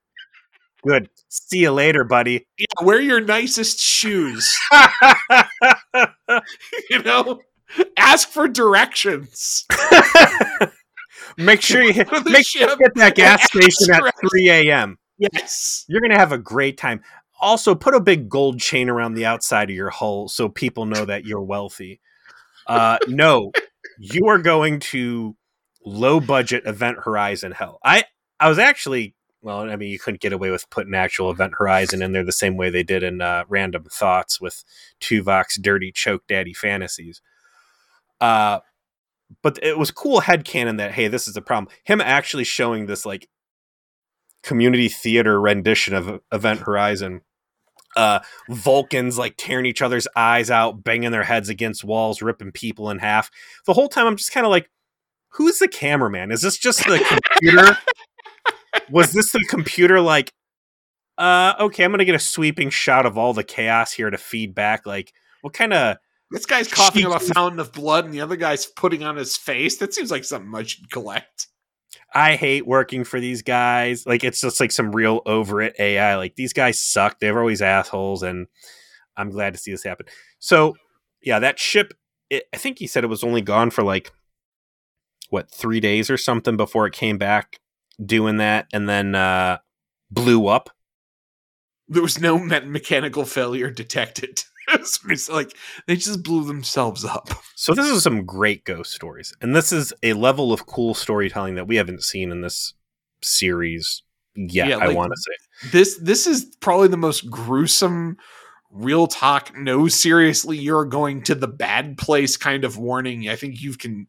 Good. See you later, buddy. Yeah, wear your nicest shoes. <laughs> <laughs> you know, <laughs> ask for directions. <laughs> make sure you hit, make sure you hit that gas station at 3 a.m. Yes. You're gonna have a great time. Also, put a big gold chain around the outside of your hull so people know that you're wealthy. Uh, no, you are going to low budget Event Horizon hell. I I was actually well, I mean, you couldn't get away with putting actual Event Horizon in there the same way they did in uh, Random Thoughts with Tuvok's dirty choke daddy fantasies. Uh, but it was cool head headcanon that hey, this is a problem. Him actually showing this like community theater rendition of Event Horizon. Uh, Vulcans like tearing each other's eyes out, banging their heads against walls, ripping people in half. The whole time, I'm just kind of like, who's the cameraman? Is this just the computer? <laughs> Was this the computer like, uh, okay, I'm gonna get a sweeping shot of all the chaos here to feed back? Like, what kind of This guy's coughing up a fountain of blood, and the other guy's putting on his face. That seems like something I should collect. I hate working for these guys. Like it's just like some real over it AI. Like these guys suck. They're always assholes, and I'm glad to see this happen. So yeah, that ship. It, I think he said it was only gone for like what three days or something before it came back doing that, and then uh, blew up. There was no me- mechanical failure detected. <laughs> <laughs> it's like they just blew themselves up. <laughs> So this is some great ghost stories, and this is a level of cool storytelling that we haven't seen in this series yet. Yeah, I want to say. This this is probably the most gruesome real talk no seriously you're going to the bad place kind of warning I think you can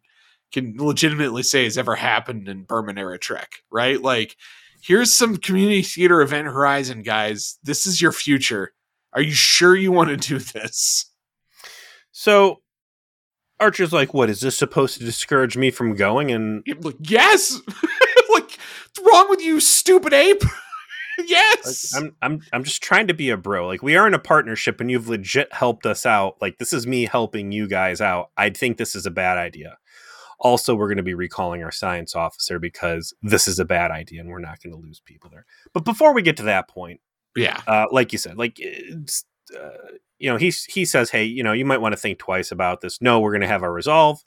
can legitimately say has ever happened in Berman era Trek, right? Like here's some community theater event horizon guys. This is your future. Are you sure you want to do this? So, Archer's like, "What is this supposed to discourage me from going?" And like, yes. <laughs> like, what's wrong with you, stupid ape? <laughs> like, yes. I'm I'm I'm just trying to be a bro. Like we are in a partnership, and you've legit helped us out. Like this is me helping you guys out. I think this is a bad idea. Also, we're going to be recalling our science officer because this is a bad idea, and we're not going to lose people there. But before we get to that point, yeah. uh, like you said, like uh, you know, he he says, hey, you know, you might want to think twice about this. No, we're going to have our resolve.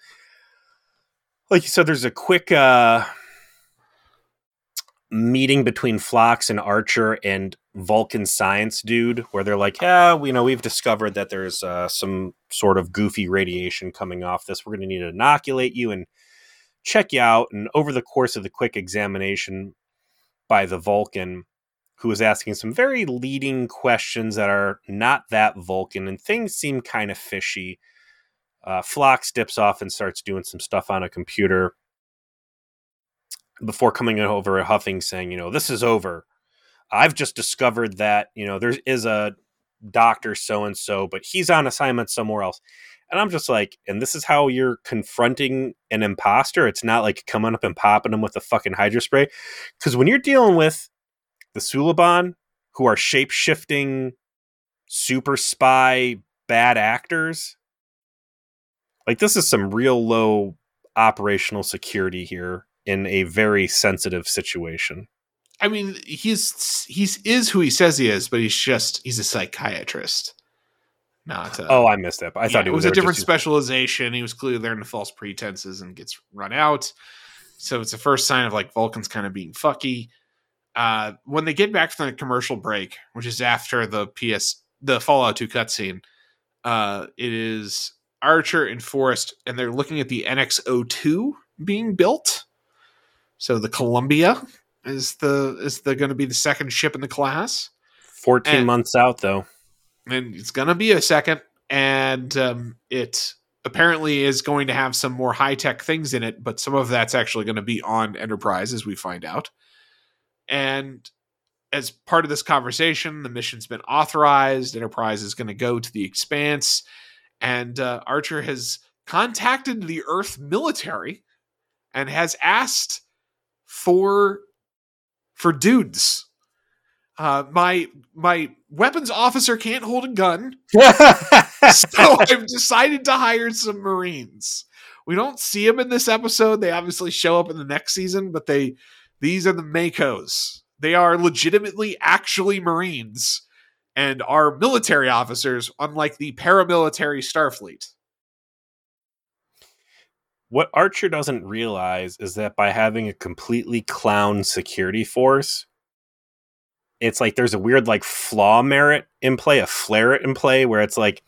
Like you said, there's a quick uh, meeting between Phlox and Archer and Vulcan science dude, where they're like, yeah, we know we've discovered that there's uh, some sort of goofy radiation coming off this. We're going to need to inoculate you and check you out. And over the course of the quick examination by the Vulcan, who is asking some very leading questions that are not that Vulcan, and things seem kind of fishy. Uh, dips off and starts doing some stuff on a computer before coming over huffing, saying, "You know, this is over. I've just discovered that you know there is a doctor so and so, but he's on assignment somewhere else." And I'm just like, and this is how you're confronting an imposter. It's not like coming up and popping them with a fucking hydro spray, because when you're dealing with the Suliban, who are shape shifting super spy bad actors. Like this is some real low operational security here in a very sensitive situation. I mean, he's he's is who he says he is, but he's just he's a psychiatrist. Not a, oh, I missed that. I yeah, thought it was, a different specialization. He was clearly there under false pretenses and gets run out. So it's the first sign of like Vulcan's kind of being fucky. Uh, when they get back from the commercial break, which is after the PS the Fallout 2 cutscene, uh, it is Archer and Forrest, and they're looking at the NX02 being built. So the Columbia is the is the going to be the second ship in the class. 14 and- months out though. and it's gonna be a second and um, it apparently is going to have some more high-tech things in it but some of that's actually going to be on enterprise as we find out and as part of this conversation the mission's been authorized enterprise is going to go to the expanse and uh, archer has contacted the earth military and has asked for for dudes uh, my my weapons officer can't hold a gun, <laughs> so I've decided to hire some Marines. We don't see them in this episode. They obviously show up in the next season, but they these are the MACOs. They are legitimately actually Marines and are military officers, unlike the paramilitary Starfleet. what Archer doesn't realize is that by having a completely clown security force, it's like there's a weird like flaw merit in play, a flaret in play, where it's like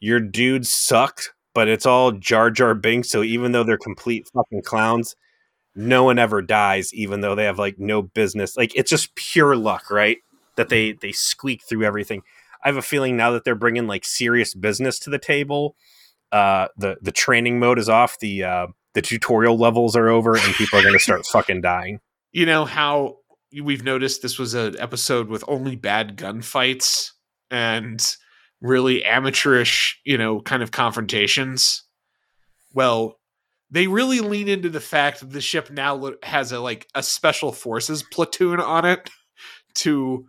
your dudes sucked, but it's all Jar Jar Binks. So even though they're complete fucking clowns, no one ever dies, even though they have like no business. Like it's just pure luck, right? That they they squeak through everything. I have a feeling now that they're bringing like serious business to the table. Uh, the the training mode is off. The uh, the tutorial levels are over, and people are going to start <laughs> fucking dying. You know how we've noticed this was an episode with only bad gunfights and really amateurish, you know, kind of confrontations. Well, they really lean into the fact that the ship now has a like a special forces platoon on it to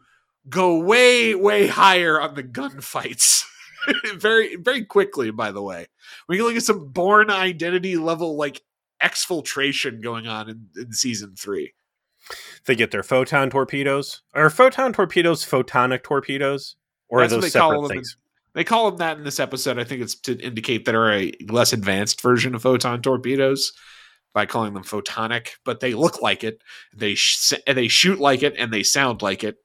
go way way higher on the gunfights. <laughs> very very quickly by the way. We can look at some Bourne identity level like exfiltration going on in, in season 3. They get their photon torpedoes. Are photon torpedoes photonic torpedoes, or That's are what those they call separate them in- things? They call them that in this episode. I think it's to indicate that are a less advanced version of photon torpedoes by calling them photonic, but they look like it. They sh- they shoot like it and they sound like it.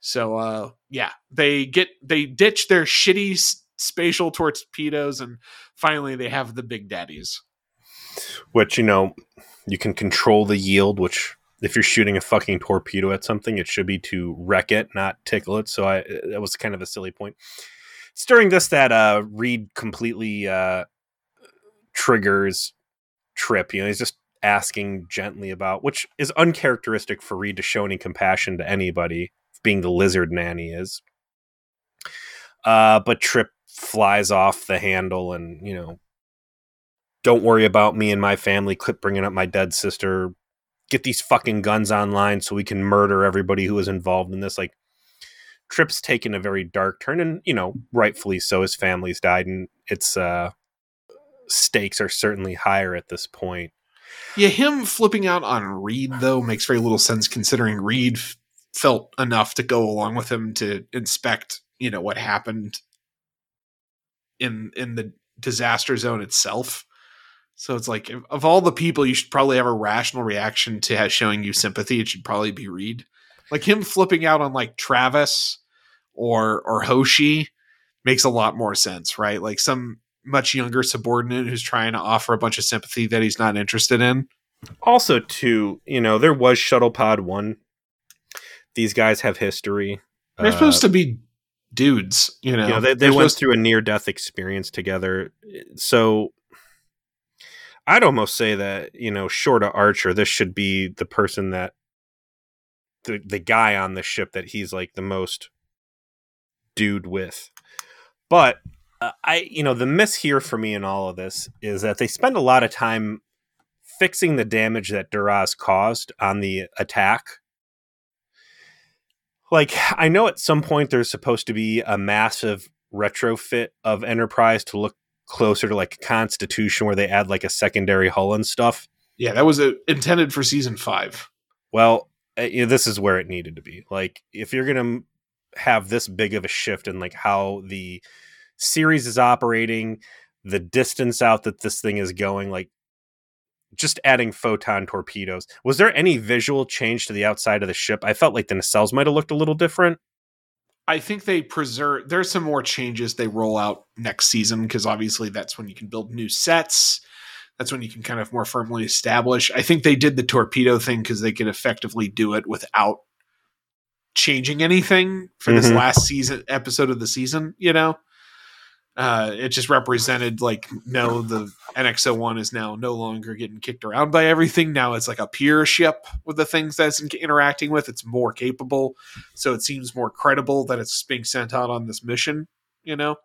So uh, yeah, they get they ditch their shitty s- spatial torpedoes and finally they have the big daddies. Which you know, you can control the yield. Which if you're shooting a fucking torpedo at something, it should be to wreck it, not tickle it. So I that was kind of a silly point. It's during this that uh, Reed completely uh, triggers Trip. You know, he's just asking gently about, which is uncharacteristic for Reed to show any compassion to anybody, being the lizard man he is. Uh, but Trip flies off the handle and, you know, don't worry about me and my family. Quit bringing up my dead sister. Get these fucking guns online so we can murder everybody who was involved in this. Like, Trip's taken a very dark turn, and you know, rightfully so. His family's died, and it's uh, stakes are certainly higher at this point. Yeah, him flipping out on Reed though makes very little sense considering Reed f- felt enough to go along with him to inspect, you know, what happened in in the disaster zone itself. So it's like of all the people you should probably have a rational reaction to showing you sympathy, it should probably be Reed. Like him flipping out on like Travis or or Hoshi makes a lot more sense, right? Like some much younger subordinate who's trying to offer a bunch of sympathy that he's not interested in. Also, too, you know, there was Shuttle Pod One. These guys have history. They're supposed uh, to be dudes, you know. you know they, they went through a near death experience together so i'd almost say that you know short of archer this should be the person that the the guy on the ship that he's like the most dude with but uh, i you know the miss here for me in all of this is that they spend a lot of time fixing the damage that duras caused on the attack like I know at some point there's supposed to be a massive retrofit of Enterprise to look closer to like Constitution where they add like a secondary hull and stuff. yeah, that was uh intended for season five. Well, uh, you know, this is where it needed to be. Like if you're going to have this big of a shift in like how the series is operating, the distance out that this thing is going, like just adding photon torpedoes. Was there any visual change to the outside of the ship? I felt like the nacelles might have looked a little different. I think they preserve. There's some more changes they roll out next season because obviously that's when you can build new sets. That's when you can kind of more firmly establish. I think they did the torpedo thing because they could effectively do it without changing anything for this Mhm. last season episode of the season. You know, uh, it just represented like no, the NX-01 is now no longer getting kicked around by everything. Now it's like a pure ship with the things that's in- interacting with. It's more capable, so it seems more credible that it's being sent out on this mission. You know,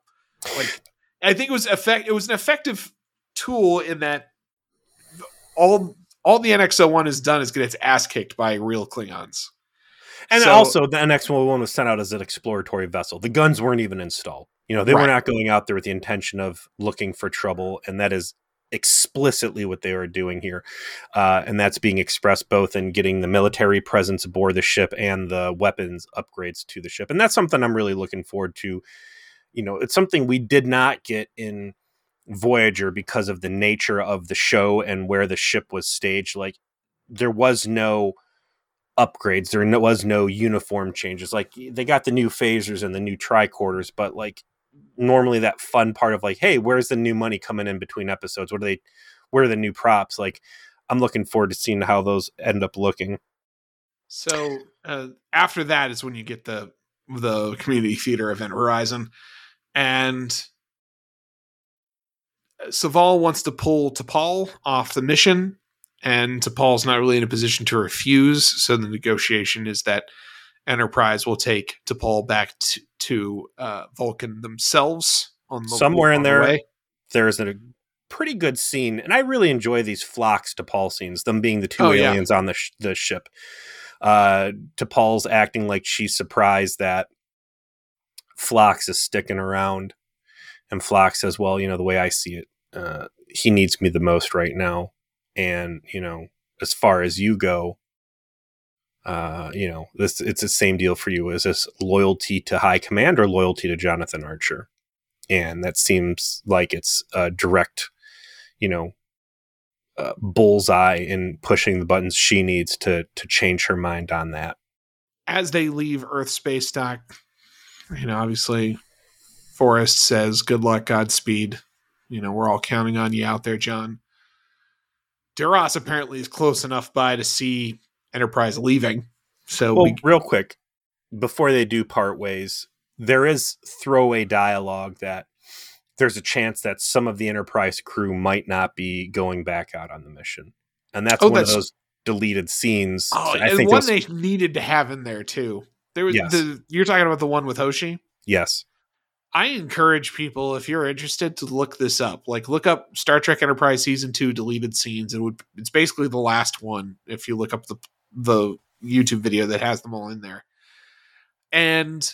like I think it was effect. It was an effective tool in that all all the NX-01 has done is get its ass kicked by real Klingons. And So- also, the NX-1 was sent out as an exploratory vessel. The guns weren't even installed. You know, they were not going out there with the intention of looking for trouble, and that is explicitly what they are doing here. Uh, and that's being expressed both in getting the military presence aboard the ship and the weapons upgrades to the ship. And that's something I'm really looking forward to. You know, it's something we did not get in Voyager because of the nature of the show and where the ship was staged. Like, there was no upgrades. There was no uniform changes. Like they got the new phasers and the new tricorders, but like normally that fun part of like, hey, where's the new money coming in between episodes? What are they? Where are the new props? Like, I'm looking forward to seeing how those end up looking. So uh, after that is when you get the the community theater event Horizon, and Soval wants to pull T'Pol off the mission, and T'Pol's not really in a position to refuse. So the negotiation is that Enterprise will take T'Pol back to, to uh, Vulcan themselves on the Somewhere in there. way. There's a pretty good scene, and I really enjoy these Phlox T'Pol scenes. Them being the two Oh, yeah. aliens on the sh- the ship. Uh, T'Pol's acting like she's surprised that Phlox is sticking around, and Phlox says, "Well, you know, the way I see it, uh, he needs me the most right now, and you know, as far as you go." Uh, you know, this it's the same deal for you. Is this loyalty to High Command or loyalty to Jonathan Archer? and that seems like it's a direct, you know, uh, bullseye in pushing the buttons she needs to to change her mind on that. as they leave Earth space dock, you know, obviously Forrest says, Good luck, Godspeed. You know, we're all counting on you out there, John. Duras apparently is close enough by to see Enterprise leaving. So Well, we, real quick, before they do part ways, there is throwaway dialogue that there's a chance that some of the Enterprise crew might not be going back out on the mission, and that's Oh, one that's- of those deleted scenes. oh, I and think one those- they needed to have in there too. There was Yes. the you're talking about the one with Hoshi. yes, I encourage people if you're interested to look this up. Like look up Star Trek Enterprise season 2 deleted scenes. It would it's basically the last one if you look up the the YouTube video that has them all in there. And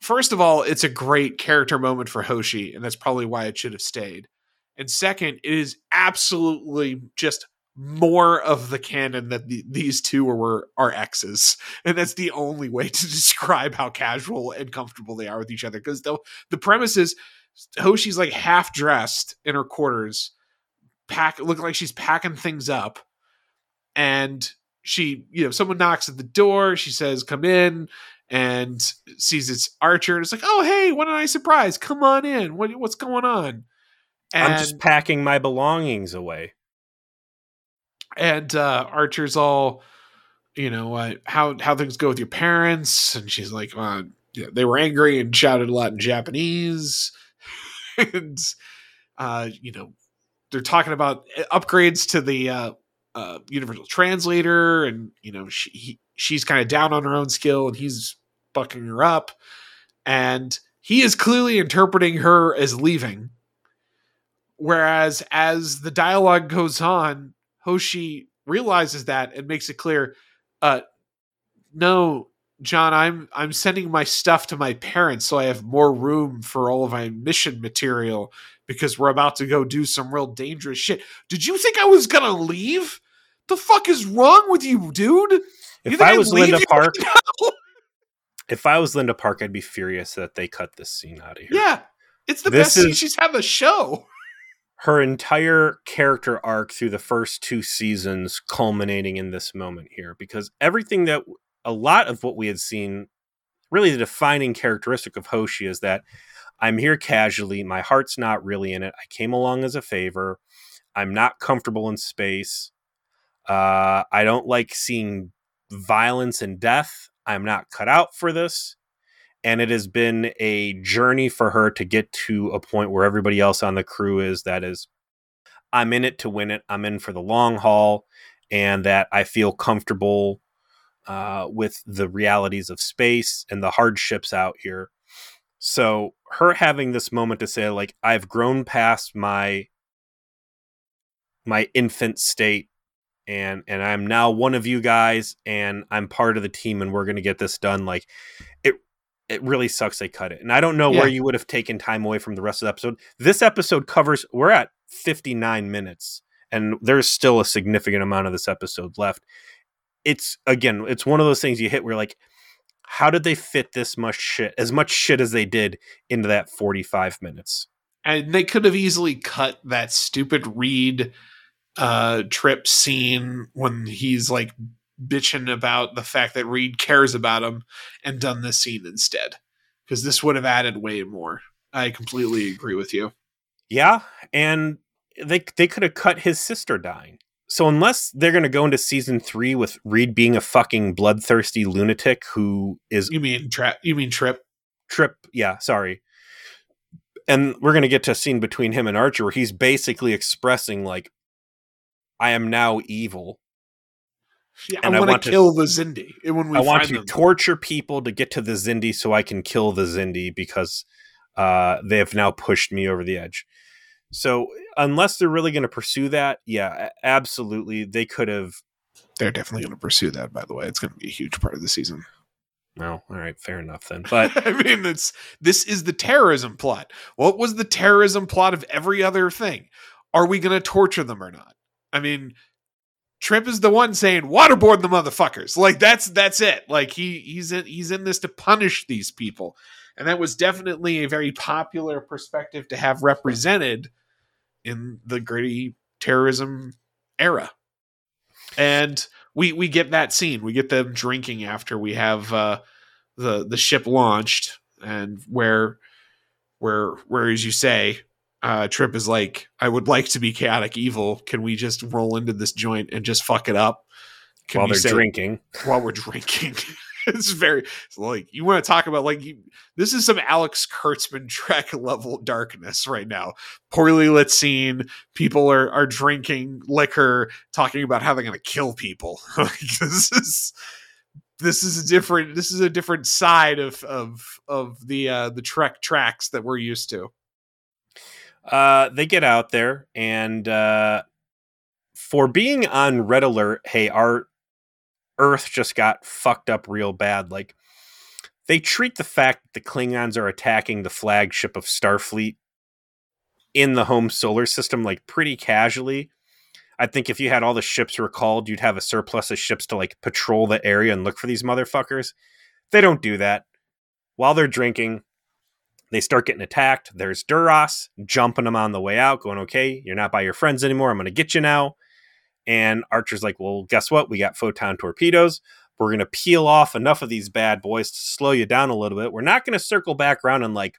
first of all, it's a great character moment for Hoshi and that's probably why it should have stayed. And second, it is absolutely just more of the canon that the, these two were are exes. And that's the only way to <laughs> describe how casual and comfortable they are with each other. Because the the premise is hoshi's like half dressed in her quarters pack looking like she's packing things up. And she you know someone knocks at the door she says come in and sees it's archer and it's like oh hey what a nice surprise. Come on in. What, what's going on? And, i'm just packing my belongings away and uh, Archer's all, you know, uh, how how things go with your parents, and she's like, uh, yeah, they were angry and shouted a lot in Japanese, <laughs> and uh, you know, they're talking about uh, upgrades to the uh, uh, universal translator, and you know, she he, she's kind of down on her own skill, and he's bucking her up, and he is clearly interpreting her as leaving. Whereas as the dialogue goes on, Hoshi realizes that and makes it clear, uh, no, John, I'm I'm sending my stuff to my parents so I have more room for all of my mission material because we're about to go do some real dangerous shit. Did you think I was gonna leave? The fuck is wrong with you, dude? If I was Linda Park, right <laughs> if I was Linda Park, I'd be furious that they cut this scene out of here. Yeah, it's the this best is, scene she's had the show her entire character arc through the first two seasons culminating in this moment here because everything that a lot of what we had seen really the defining characteristic of Hoshi is that I'm here casually, my heart's not really in it. I came along as a favor. I'm not comfortable in space. Uh, I don't like seeing violence and death. I'm not cut out for this and it has been a journey for her to get to a point where everybody else on the crew is that is i'm in it to win it. I'm in for the long haul and that i feel comfortable uh, with the realities of space and the hardships out here. So her having this moment to say like i've grown past my my infant state and and i'm now one of you guys and i'm part of the team and we're going to get this done like it it really sucks they cut it. And I don't know yeah. where you would have taken time away from the rest of the episode. This episode covers we're at 59 minutes and there's still a significant amount of this episode left. It's again, it's one of those things you hit where like how did they fit this much shit as much shit as they did into that 45 minutes? And they could have easily cut that stupid Reed uh trip scene when he's like bitching about the fact that Reed cares about him and done this scene instead. Because this would have added way more. I completely agree with you. Yeah, and they they could have cut his sister dying. So unless they're going to go into season three with Reed being a fucking bloodthirsty lunatic who is you mean trap you mean Trip Trip yeah sorry, and we're going to get to a scene between him and Archer where he's basically expressing like I am now evil yeah, and I, I want to kill the Xindi when we. I want to them. torture people to get to the Xindi so I can kill the Xindi because uh, they have now pushed me over the edge. So unless they're really going to pursue that, yeah, absolutely, they could have. They're definitely going to pursue that. By the way, it's going to be a huge part of the season. Well, all right, fair enough then. But <laughs> I mean, it's this is the terrorism plot. What was the terrorism plot of every other thing? Are we going to torture them or not? I mean, Trip is the one saying waterboard the motherfuckers. Like that's that's it. Like he he's in he's in this to punish these people. And that was definitely a very popular perspective to have represented in the gritty terrorism era. And we we get that scene. We get them drinking after we have uh the the ship launched and where where where as you say uh, Trip is like, I would like to be chaotic evil. Can we just roll into this joint and just fuck it up? Can while they're say, drinking. While we're drinking. <laughs> it's very it's like you want to talk about like you, this is some Alex Kurtzman Trek <laughs> level darkness right now. Poorly lit scene. People are are drinking liquor, talking about how they're going to kill people. <laughs> like this is this is a different this is a different side of of of the uh the trek tracks that we're used to Uh, they get out there, and uh, for being on red alert, hey, our Earth just got fucked up real bad. Like, they treat the fact that the Klingons are attacking the flagship of Starfleet in the home solar system like pretty casually. I think if you had all the ships recalled, you'd have a surplus of ships to like patrol the area and look for these motherfuckers. They don't do that. While they're drinking, they start getting attacked. There's Duras jumping them on the way out, going, okay, you're not by your friends anymore. I'm going to get you now. And Archer's like, well, guess what? We got photon torpedoes. We're going to peel off enough of these bad boys to slow you down a little bit. We're not going to circle back around and like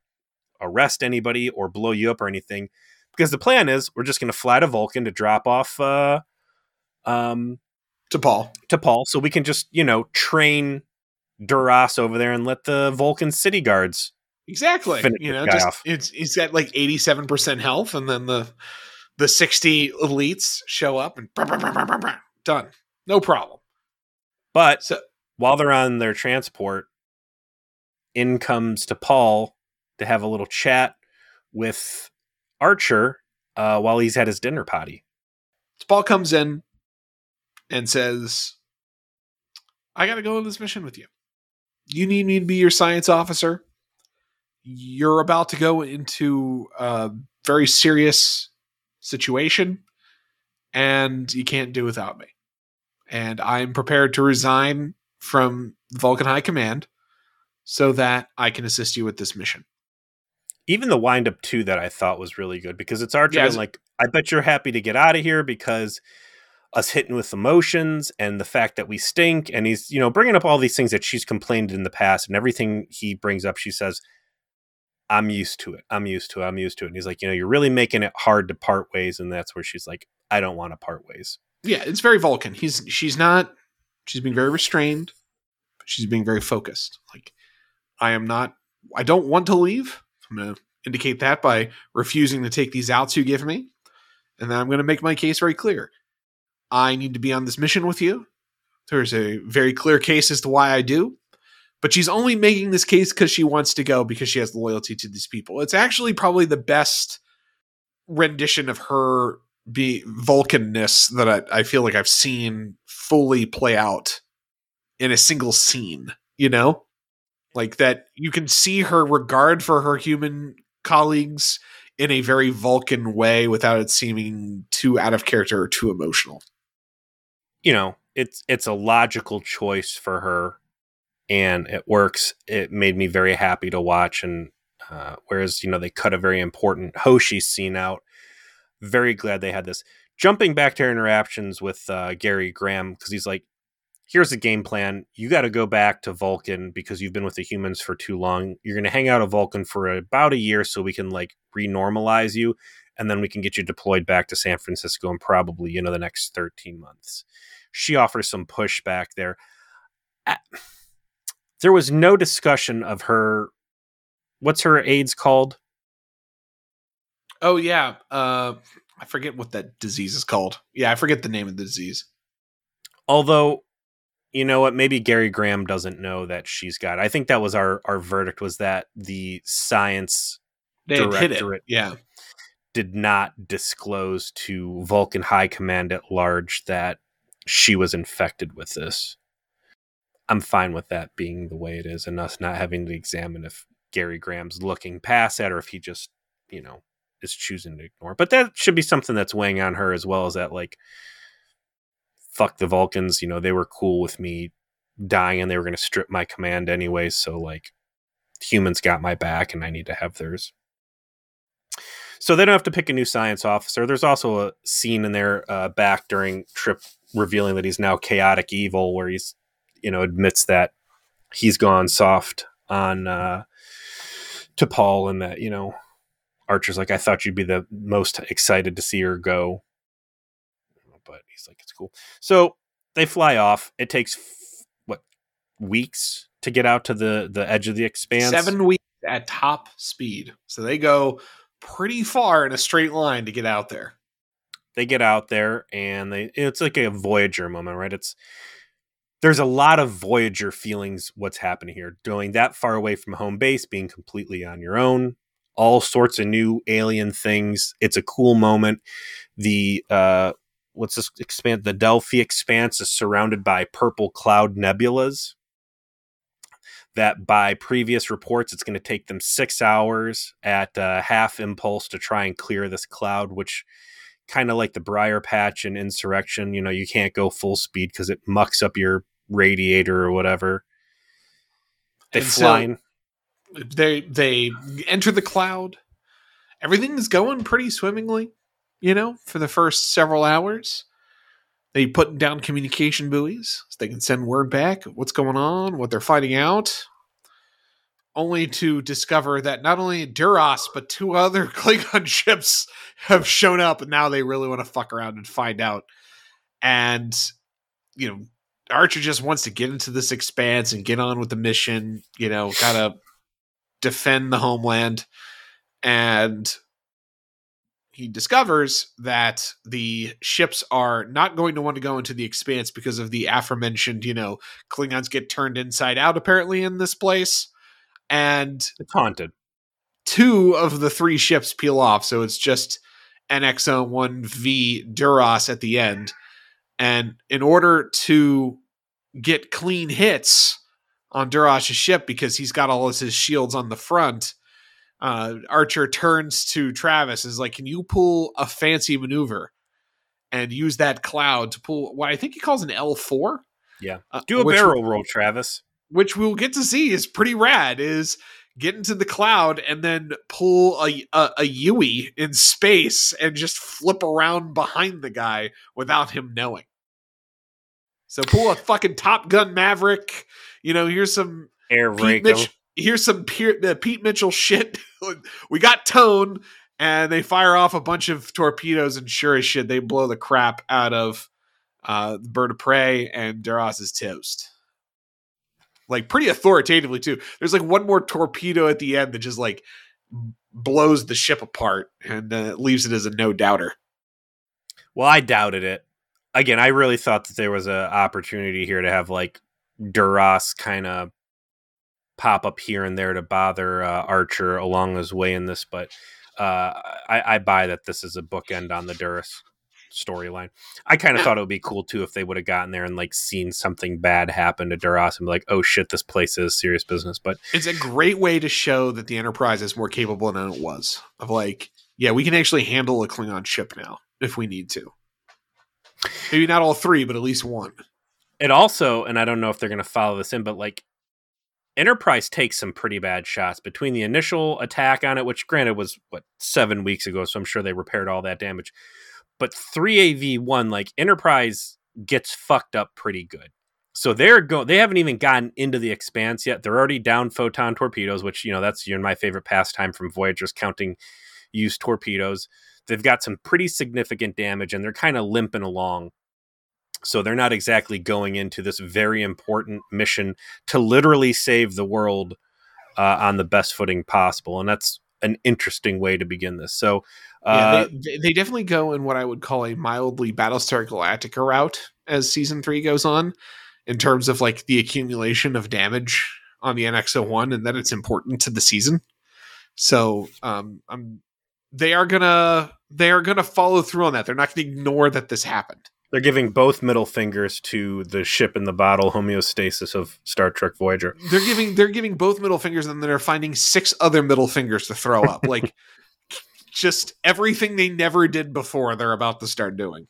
arrest anybody or blow you up or anything because the plan is we're just going to fly to Vulcan to drop off uh, um, T'Pol to Paul so we can just, you know, train Duras over there and let the Vulcan city guards exactly you know just off. it's he's got like 87% health and then the the 60 elites show up and done no problem But so while they're on their transport, in comes T'Pol to have a little chat with Archer uh, while he's at his dinner potty. So Paul comes in and says, I got to go on this mission with you. You need me to be your science officer. You're about to go into a very serious situation, and you can't do without me. And I'm prepared to resign from Vulcan High Command so that I can assist you with this mission. Even the wind up too that I thought was really good because it's Archer Yeah, like, I bet you're happy to get out of here because us hitting with emotions and the fact that we stink and he's you know bringing up all these things that she's complained in the past and everything he brings up she says i'm used to it i'm used to it i'm used to it and he's like you know you're really making it hard to part ways and that's where she's like i don't want to part ways Yeah, it's very Vulcan. He's she's not she's being very restrained, she's being very focused. Like I am not I don't want to leave. I'm gonna indicate that by refusing to take these outs you give me. And then I'm gonna make my case very clear. I need to be on this mission with you. There's a very clear case as to why I do. But she's only making this case because she wants to go because she has loyalty to these people. It's actually probably the best rendition of her be Vulcanness that I, I feel like I've seen fully play out in a single scene, you know? Like that you can see her regard for her human colleagues in a very Vulcan way without it seeming too out of character or too emotional. you know it's it's a logical choice for her and it works. It made me very happy to watch and uh, whereas you know they cut a very important hoshi scene out. Very glad they had this. Jumping back to interactions with uh, gary graham because he's like here's the game plan. You got to go back to vulcan because you've been with the humans for too long. You're going to hang out at vulcan for about a year so we can like renormalize you and then we can get you deployed back to san francisco in probably you know the next 13 months. She offers some pushback there. Uh, There was no discussion of her. What's her AIDS called? Oh yeah, uh I forget what that disease is called. Yeah, I forget the name of the disease. Although, you know what? Maybe Gary Graham doesn't know that she's got. I think that was our our verdict was that the science They had hit it. Directorate. Yeah. did not disclose to Vulcan High Command at large that she was infected with this. I'm fine with that being the way it is and us not having to examine if Gary Graham's looking past that or if he just, you know, is choosing to ignore. But that should be something that's weighing on her as well as that, like, fuck the Vulcans. You know, they were cool with me dying and they were going to strip my command anyway. So, like, humans got my back and I need to have theirs. So they don't have to pick a new science officer. There's also a scene in there uh, back during Trip revealing that he's now chaotic evil, where he's, you know, admits that he's gone soft on uh, T'Pol, and that you know, Archer's like, I thought you'd be the most excited to see her go, but he's like, it's cool. So they fly off. It takes f- what weeks to get out to the the edge of the expanse. Seven weeks at top speed. So they go pretty far in a straight line to get out there. they get out there and they it's like a voyager moment right it's there's a lot of Voyager feelings what's happening here. Going that far away from home base, being completely on your own, all sorts of new alien things. It's a cool moment. The uh what's this expand the Delphic expanse is surrounded by purple cloud nebulas that by previous reports it's going to take them six hours at uh, half impulse to try and clear this cloud which kind of like the briar patch and insurrection you know you can't go full speed because it mucks up your radiator or whatever they And fly so- they they enter the cloud. Everything's going pretty swimmingly, you know, for the first several hours. They put down communication buoys so they can send word back what's going on, what they're finding out. Only to discover that not only Duras, but two other <laughs> Klingon ships have shown up, and now they really want to fuck around and find out. And, you know, Archer just wants to get into this expanse and get on with the mission, you know, gotta defend the homeland. And he discovers that the ships are not going to want to go into the expanse because of the aforementioned you know klingons get turned inside out apparently in this place. And it's haunted. two of the three ships peel off so it's just nxo1v duras at the end. And in order to get clean hits on Duras's ship because he's got all of his shields on the front. Uh, Archer turns to Travis, is like, "Can you pull a fancy maneuver and use that cloud to pull what I think he calls an L four? Yeah. uh, do a barrel roll travis which we'll get to see is pretty rad. Is get into the cloud and then pull a, a a Yui in space and just flip around behind the guy without him knowing. So pull a fucking Top Gun Maverick. You know, here's some air Pete rake 'em. Mitch, here's some Pier, uh, Pete Mitchell shit. <laughs> we got tone, and they fire off a bunch of torpedoes, and sure as shit, they blow the crap out of uh, the bird of prey and Duras's toast. Like pretty authoritatively too. There's like one more torpedo at the end that just like blows the ship apart and uh, leaves it as a no doubter. Well, I doubted it. Again, I really thought that there was a opportunity here to have like Duras kind of pop up here and there to bother uh, Archer along his way in this, but uh, I, I buy that this is a bookend on the Duras storyline. I kind of thought it would be cool too if they would have gotten there and like seen something bad happen to Duras and be like, oh shit, this place is serious business. But It's a great way to show that the Enterprise is more capable than it was. Of like, yeah, we can actually handle a Klingon ship now if we need to. Maybe not all three, but at least one. it also, and I don't know if they're going to follow this in, but like Enterprise takes some pretty bad shots between the initial attack on it, which granted was what seven weeks ago, so I'm sure they repaired all that damage. But three AV one, like Enterprise gets fucked up pretty good. So they're go they haven't even gotten into the expanse yet. They're already down photon torpedoes, which you know that's your my favorite pastime from Voyagers counting used torpedoes. They've got some pretty significant damage and they're kind of limping along. So they're not exactly going into this very important mission to literally save the world uh, on the best footing possible, and that's an interesting way to begin this. So, uh, yeah, they, they definitely go in what I would call a mildly Battlestar Galactica route as season three goes on, in terms of like the accumulation of damage on the NX-01 and that it's important to the season. So, um, I'm they are gonna they are gonna follow through on that. They're not gonna ignore that this happened. they're giving both middle fingers to the ship in the bottle homeostasis of Star Trek Voyager. They're giving they're giving both middle fingers and then they're finding six other middle fingers to throw up. <laughs> Like just everything they never did before they're about to start doing.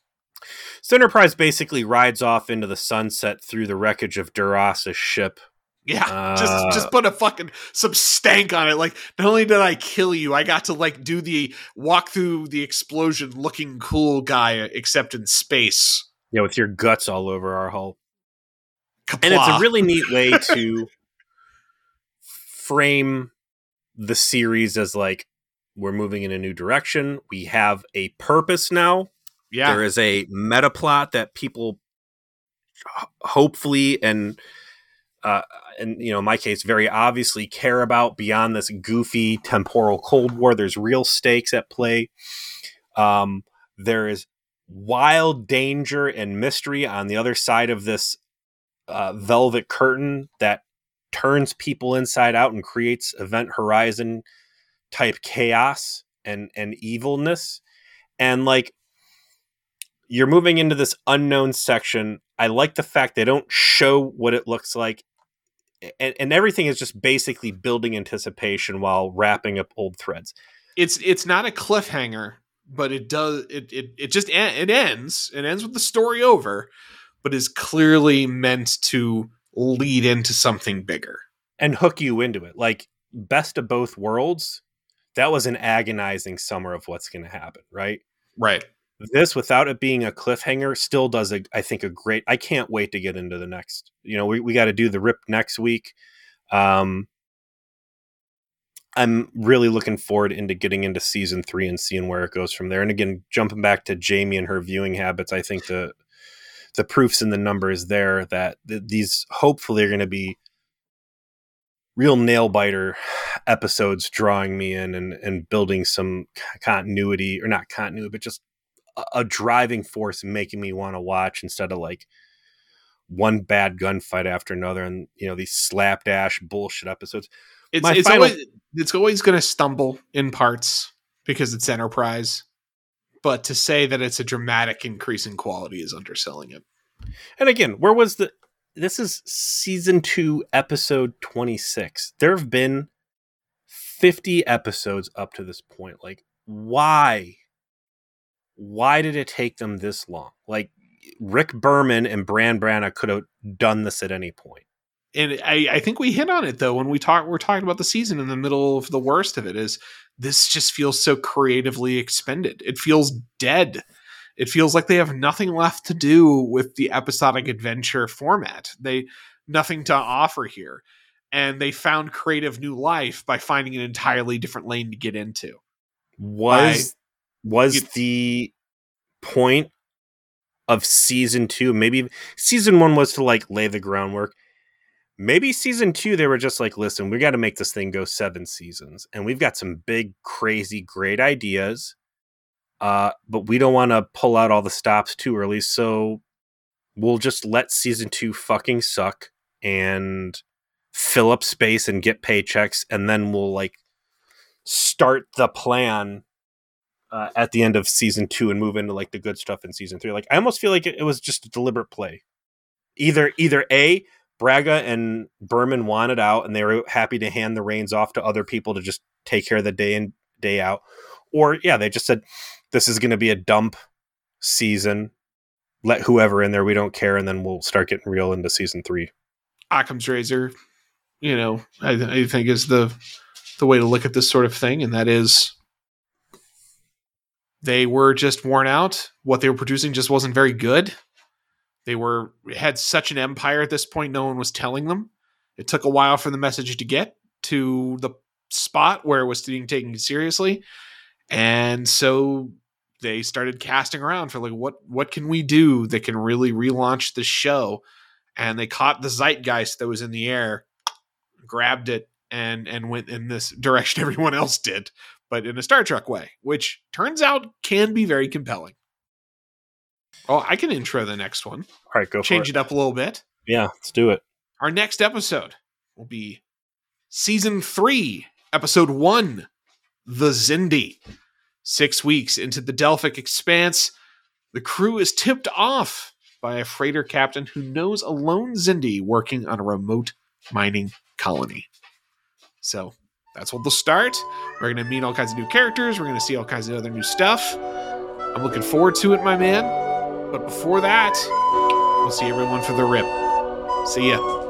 So Enterprise basically rides off into the sunset through the wreckage of Duras' ship. Yeah, Uh, just just put a fucking some stank on it. Like, not only did I kill you, I got to like do the walk through the explosion looking cool guy, except in space. Yeah, with your guts all over our hull. Qapla'. and it's a really neat way <laughs> to frame the series as like we're moving in a new direction we have a purpose now yeah. there is a meta plot that people hopefully and uh and you know in my case very obviously care about beyond this goofy temporal cold war. There's real stakes at play. Um there is wild danger and mystery on the other side of this uh, velvet curtain that turns people inside out and creates event horizon type chaos and and evilness. And like you're moving into this unknown section. I like the fact they don't show what it looks like and, and everything is just basically building anticipation while wrapping up old threads. It's it's not a cliffhanger but it does it it, it just it ends it ends with the story over but is clearly meant to lead into something bigger. And hook you into it. Like best of both worlds that was an agonizing summer of what's going to happen right? Right this without it being a cliffhanger still does a i think a great i can't wait to get into the next you know we, we got to do the rip next week. Um i'm really looking forward into getting into season three and seeing where it goes from there. And again jumping back to jamie and her viewing habits i think the the proofs in the numbers there that th- these hopefully are going to be real nail biter episodes drawing me in and, and building some continuity or not continuity but just a driving force making me want to watch instead of like one bad gunfight after another and you know these slapdash bullshit episodes. It's it's final... always it's always going to stumble in parts because it's Enterprise, but to say that it's a dramatic increase in quality is underselling it. And again, where was the this is season 2 episode 26. There have been 50 episodes up to this point. Like why why did it take them this long? Like Rick Berman and Brannon Braga could have done this at any point. And I, I think we hit on it though when we talk we're talking about the season in the middle of the worst of it is this just feels so creatively expended. It feels dead. It feels like they have nothing left to do with the episodic adventure format. They nothing to offer here. And they found creative new life by finding an entirely different lane to get into. Was was the point of season two. Maybe season one was to like lay the groundwork. Maybe season two they were just like listen we got to make this thing go seven seasons and we've got some big crazy great ideas uh, but we don't want to pull out all the stops too early so we'll just let season two fucking suck and fill up space and get paychecks and then we'll like start the plan uh, at the end of season two and move into like the good stuff in season three. Like I almost feel like it, it was just a deliberate play. Either either a Braga and Berman wanted out and they were happy to hand the reins off to other people to just take care of the day in day out, or yeah, they just said this is going to be a dump season. Let whoever in there, we don't care, and then we'll start getting real into season three. Occam's razor, you know, I, I think is the the way to look at this sort of thing, and that is they were just worn out. What they were producing just wasn't very good. They were had such an empire at this point, no one was telling them. It took a while for the message to get to the spot where it was being taken seriously. And so they started casting around for like what what can we do that can really relaunch the show? And they caught the zeitgeist that was in the air, grabbed it, and and went in this <laughs> direction everyone else did but in a Star Trek way, which turns out can be very compelling. Oh, I can intro the next one. All right, go Change it. it up a little bit. Yeah, let's do it. Our next episode will be season three, episode one, The Xindi. Six weeks into the Delphic expanse, the crew is tipped off by a freighter captain who knows a lone Xindi working on a remote mining colony. So that's what they'll start. We're going to meet all kinds of new characters. We're going to see all kinds of other new stuff. I'm looking forward to it, my man. But before that, we'll see everyone for the rip. See ya.